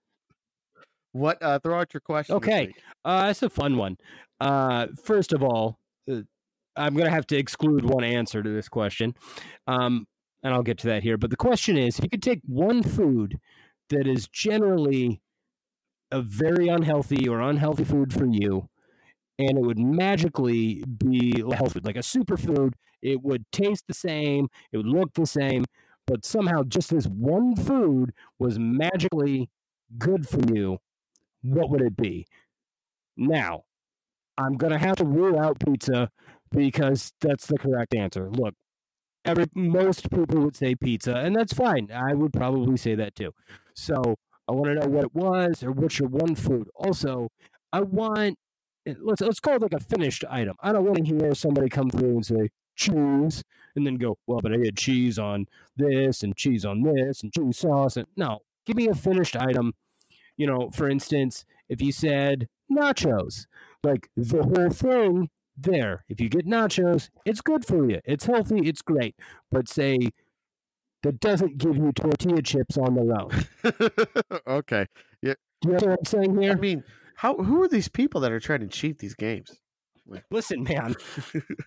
Speaker 2: What? Uh, throw out your question.
Speaker 3: Okay.
Speaker 2: week.
Speaker 3: Uh, it's a fun one. Uh, first of all, uh, I'm going to have to exclude one answer to this question, um, and I'll get to that here. But the question is: if you could take one food that is generally a very unhealthy or unhealthy food for you, and it would magically be a health food, like a superfood, it would taste the same, it would look the same, but somehow just this one food was magically good for you, what would it be? Now, I'm gonna have to rule out pizza because that's the correct answer. Look, every most people would say pizza, and that's fine. I would probably say that too. So I want to know what it was or what's your one food. Also, I want eh, let's let's call it like a finished item. I don't want to hear somebody come through and say cheese and then go, well, but I had cheese on this and cheese on this and cheese sauce and no, give me a finished item. You know, for instance, if you said nachos, like the whole thing there. If you get nachos, it's good for you. It's healthy. It's great. But say that doesn't give you tortilla chips on the own.
Speaker 2: okay.
Speaker 3: You know what I'm saying here?
Speaker 2: I mean, how? Who are these people that are trying to cheat these games?
Speaker 3: Listen, man.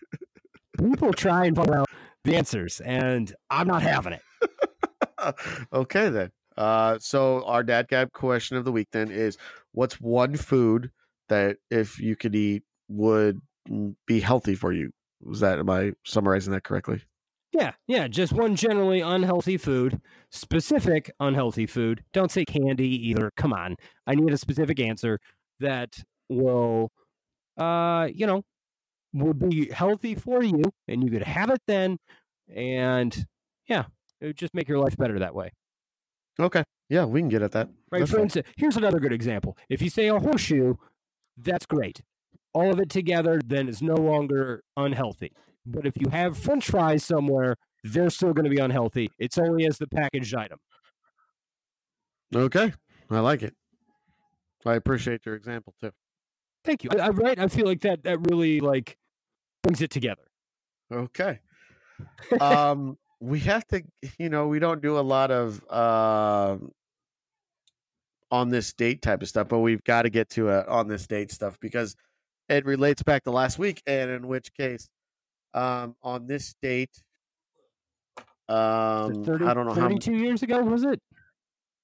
Speaker 3: People try and find out the answers, and I'm not having it.
Speaker 2: okay then. Uh, so our dad gab question of the week then is: What's one food that if you could eat would be healthy for you? Was that am I summarizing that correctly?
Speaker 3: Yeah, yeah, just one generally unhealthy food, specific unhealthy food. Don't say candy either. Come on. I need a specific answer that will uh, you know, would be healthy for you and you could have it then and yeah, it would just make your life better that way.
Speaker 2: Okay. Yeah, we can get at that.
Speaker 3: Right.
Speaker 2: That's
Speaker 3: For
Speaker 2: fine.
Speaker 3: instance, here's another good example. If you say a horseshoe, that's great. All of it together, then it's no longer unhealthy. But if you have French fries somewhere, they're still going to be unhealthy. It's only as the packaged item.
Speaker 2: Okay. I like it. I appreciate your example too.
Speaker 3: Thank you. I, I right. I feel like that that really like brings it together.
Speaker 2: Okay. um, we have to, you know, we don't do a lot of um on this date type of stuff, but we've got to get to a on this date stuff because it relates back to last week, and in which case, um, on this date, um,
Speaker 3: 30,
Speaker 2: I don't know how
Speaker 3: 32 years ago was it?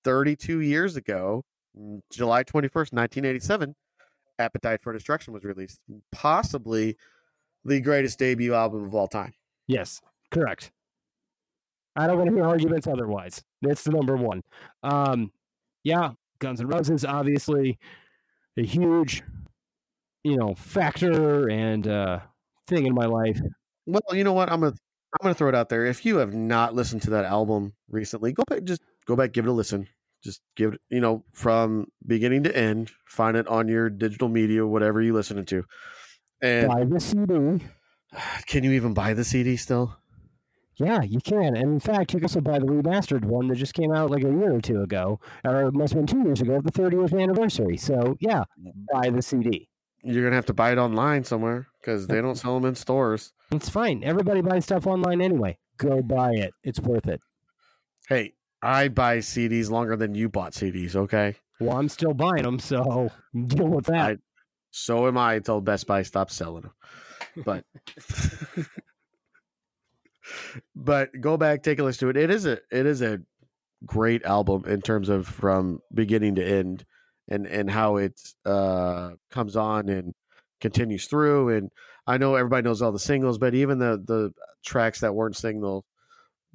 Speaker 2: 32 years ago, mm, July 21st, 1987, Appetite for Destruction was released. Possibly the greatest debut album of all time.
Speaker 3: Yes, correct. I don't want to hear arguments otherwise. That's the number one. Um, yeah, Guns N' Roses, obviously, a huge, you know, factor and uh, thing in my life.
Speaker 2: Well, you know what? I'm gonna I'm gonna throw it out there. If you have not listened to that album recently, go back, just go back, give it a listen. Just give it, you know, from beginning to end. Find it on your digital media, whatever you're listening to. And
Speaker 3: Buy the CD.
Speaker 2: can you even buy the CD still?
Speaker 3: Yeah, you can. And in fact, you can also buy the remastered one that just came out like a year or two ago, or it must have been two years ago, the 30th anniversary. So yeah, buy the CD.
Speaker 2: You're gonna have to buy it online somewhere because they don't sell them in stores.
Speaker 3: It's fine. Everybody buys stuff online anyway. Go buy it. It's worth it.
Speaker 2: Hey, I buy CDs longer than you bought CDs. Okay,
Speaker 3: Well, I'm still buying them, so deal with that.
Speaker 2: I- so am I until Best Buy stops selling them. But but go back, take a listen to it. It is a it is a great album in terms of from beginning to end and and how it uh comes on and continues through and I know everybody knows all the singles but even the the tracks that weren't single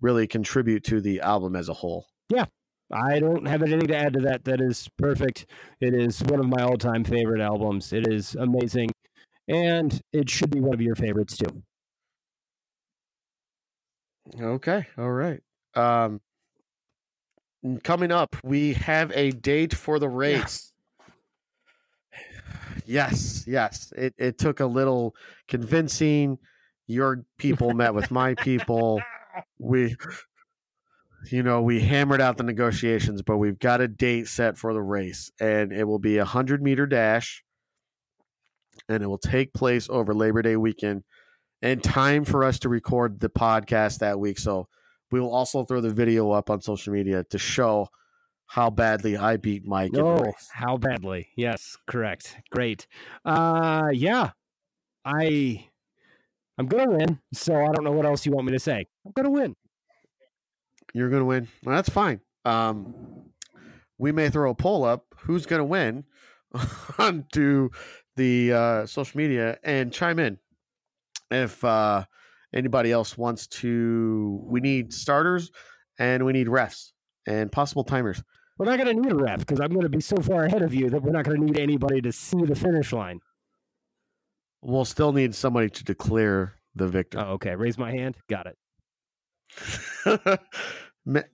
Speaker 2: really contribute to the album as a whole. Yeah.
Speaker 3: I don't have anything to add to that. That is perfect. It is one of my all time favorite albums. It is amazing. And it should be one of your favorites too.
Speaker 2: Okay, all right. Um coming up, we have a date for the race. Yes, yes. It it took a little convincing. Your people met with my people. We you know, we hammered out the negotiations, but we've got a date set for the race and it will be a 100 meter dash and it will take place over Labor Day weekend and time for us to record the podcast that week. So we will also throw the video up on social media to show how badly I beat Mike.
Speaker 3: Oh,
Speaker 2: race.
Speaker 3: how badly? Yes, correct. Great. Uh, yeah, I, I'm gonna win. So I don't know what else you want me to say. I'm gonna win.
Speaker 2: You're going to win. Well, that's fine. Um, we may throw a poll up who's going to win onto the uh, social media and chime in if uh, anybody else wants to. We need starters and we need refs and possible timers.
Speaker 3: We're not gonna need a ref because I'm gonna be so far ahead of you that we're not gonna need anybody to see the finish line.
Speaker 2: We'll still need somebody to declare the victor.
Speaker 3: Oh, okay. Raise my hand. Got it.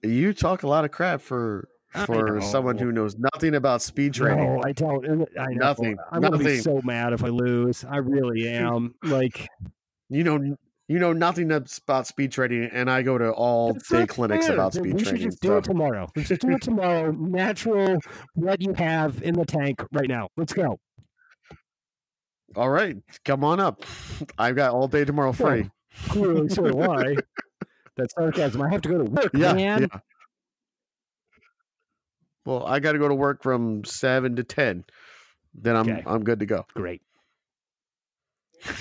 Speaker 2: You talk a lot of crap for for someone who knows nothing about speed training.
Speaker 3: No, I don't. I know.
Speaker 2: Nothing,
Speaker 3: I'm gonna be so mad if I lose. I really am. Like
Speaker 2: You know you know nothing about speed training, and I go to all
Speaker 3: That's
Speaker 2: day clinics
Speaker 3: fair.
Speaker 2: about
Speaker 3: Then
Speaker 2: speed
Speaker 3: we should just do
Speaker 2: so-
Speaker 3: it tomorrow. Let's just do it tomorrow. Natural, what you have in the tank right now. Let's go.
Speaker 2: all right, come on up. I've got all day tomorrow
Speaker 3: Well,
Speaker 2: free.
Speaker 3: Clearly, so do I. That's sarcasm. I have to go to work,
Speaker 2: Yeah,
Speaker 3: man.
Speaker 2: yeah. Well, I got to go to work from seven to ten. Then I'm
Speaker 3: Okay.
Speaker 2: I'm good to go.
Speaker 3: Great.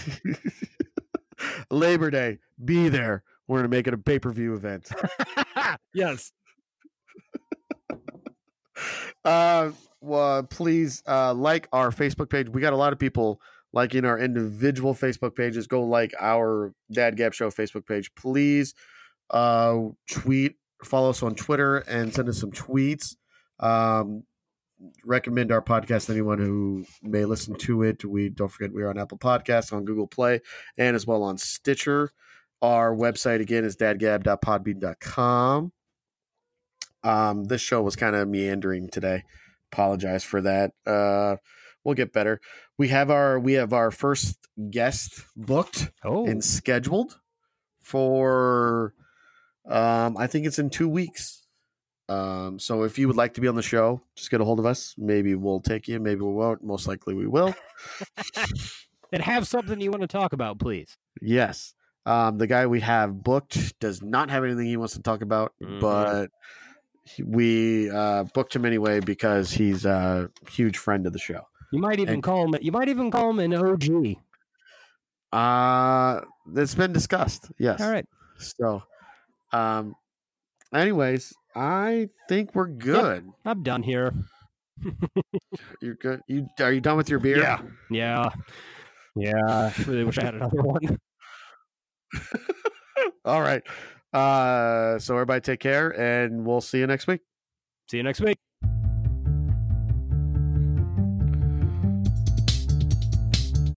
Speaker 2: Labor Day, be there. We're gonna make it a pay per view event.
Speaker 3: yes.
Speaker 2: uh, well, please uh, like our Facebook page. We got a lot of people liking our individual Facebook pages. Go like our Dad Gab Show Facebook page. Please uh, tweet, follow us on Twitter, and send us some tweets. Um, recommend our podcast to anyone who may listen to it. We don't forget we are on Apple Podcasts, on Google Play, and as well on Stitcher. Our website again is dadgab.podbean.com. Um, this show was kind of meandering today. Apologize for that. Uh, we'll get better. We have our we have our first guest booked
Speaker 3: Oh,
Speaker 2: and scheduled for um I think it's in 2 weeks. Um so if you would like to be on the show, just get a hold of us. Maybe we'll take you, maybe we won't. Most likely we will.
Speaker 3: and have something you want to talk about, please.
Speaker 2: Yes. Um the guy we have booked does not have anything he wants to talk about,
Speaker 3: Mhm.
Speaker 2: but we uh booked him anyway because he's a huge friend of the show.
Speaker 3: You might even
Speaker 2: And-
Speaker 3: call him. You might even call him an OG.
Speaker 2: Uh it's been discussed. Yes.
Speaker 3: All right.
Speaker 2: So, um, anyways, I think we're good.
Speaker 3: I'm done here.
Speaker 2: You're good. You are you done with your beer? Yeah.
Speaker 3: Yeah. Yeah. I really wish I had another one.
Speaker 2: All right. Uh, so everybody take care, and we'll see you next week.
Speaker 3: See you next week.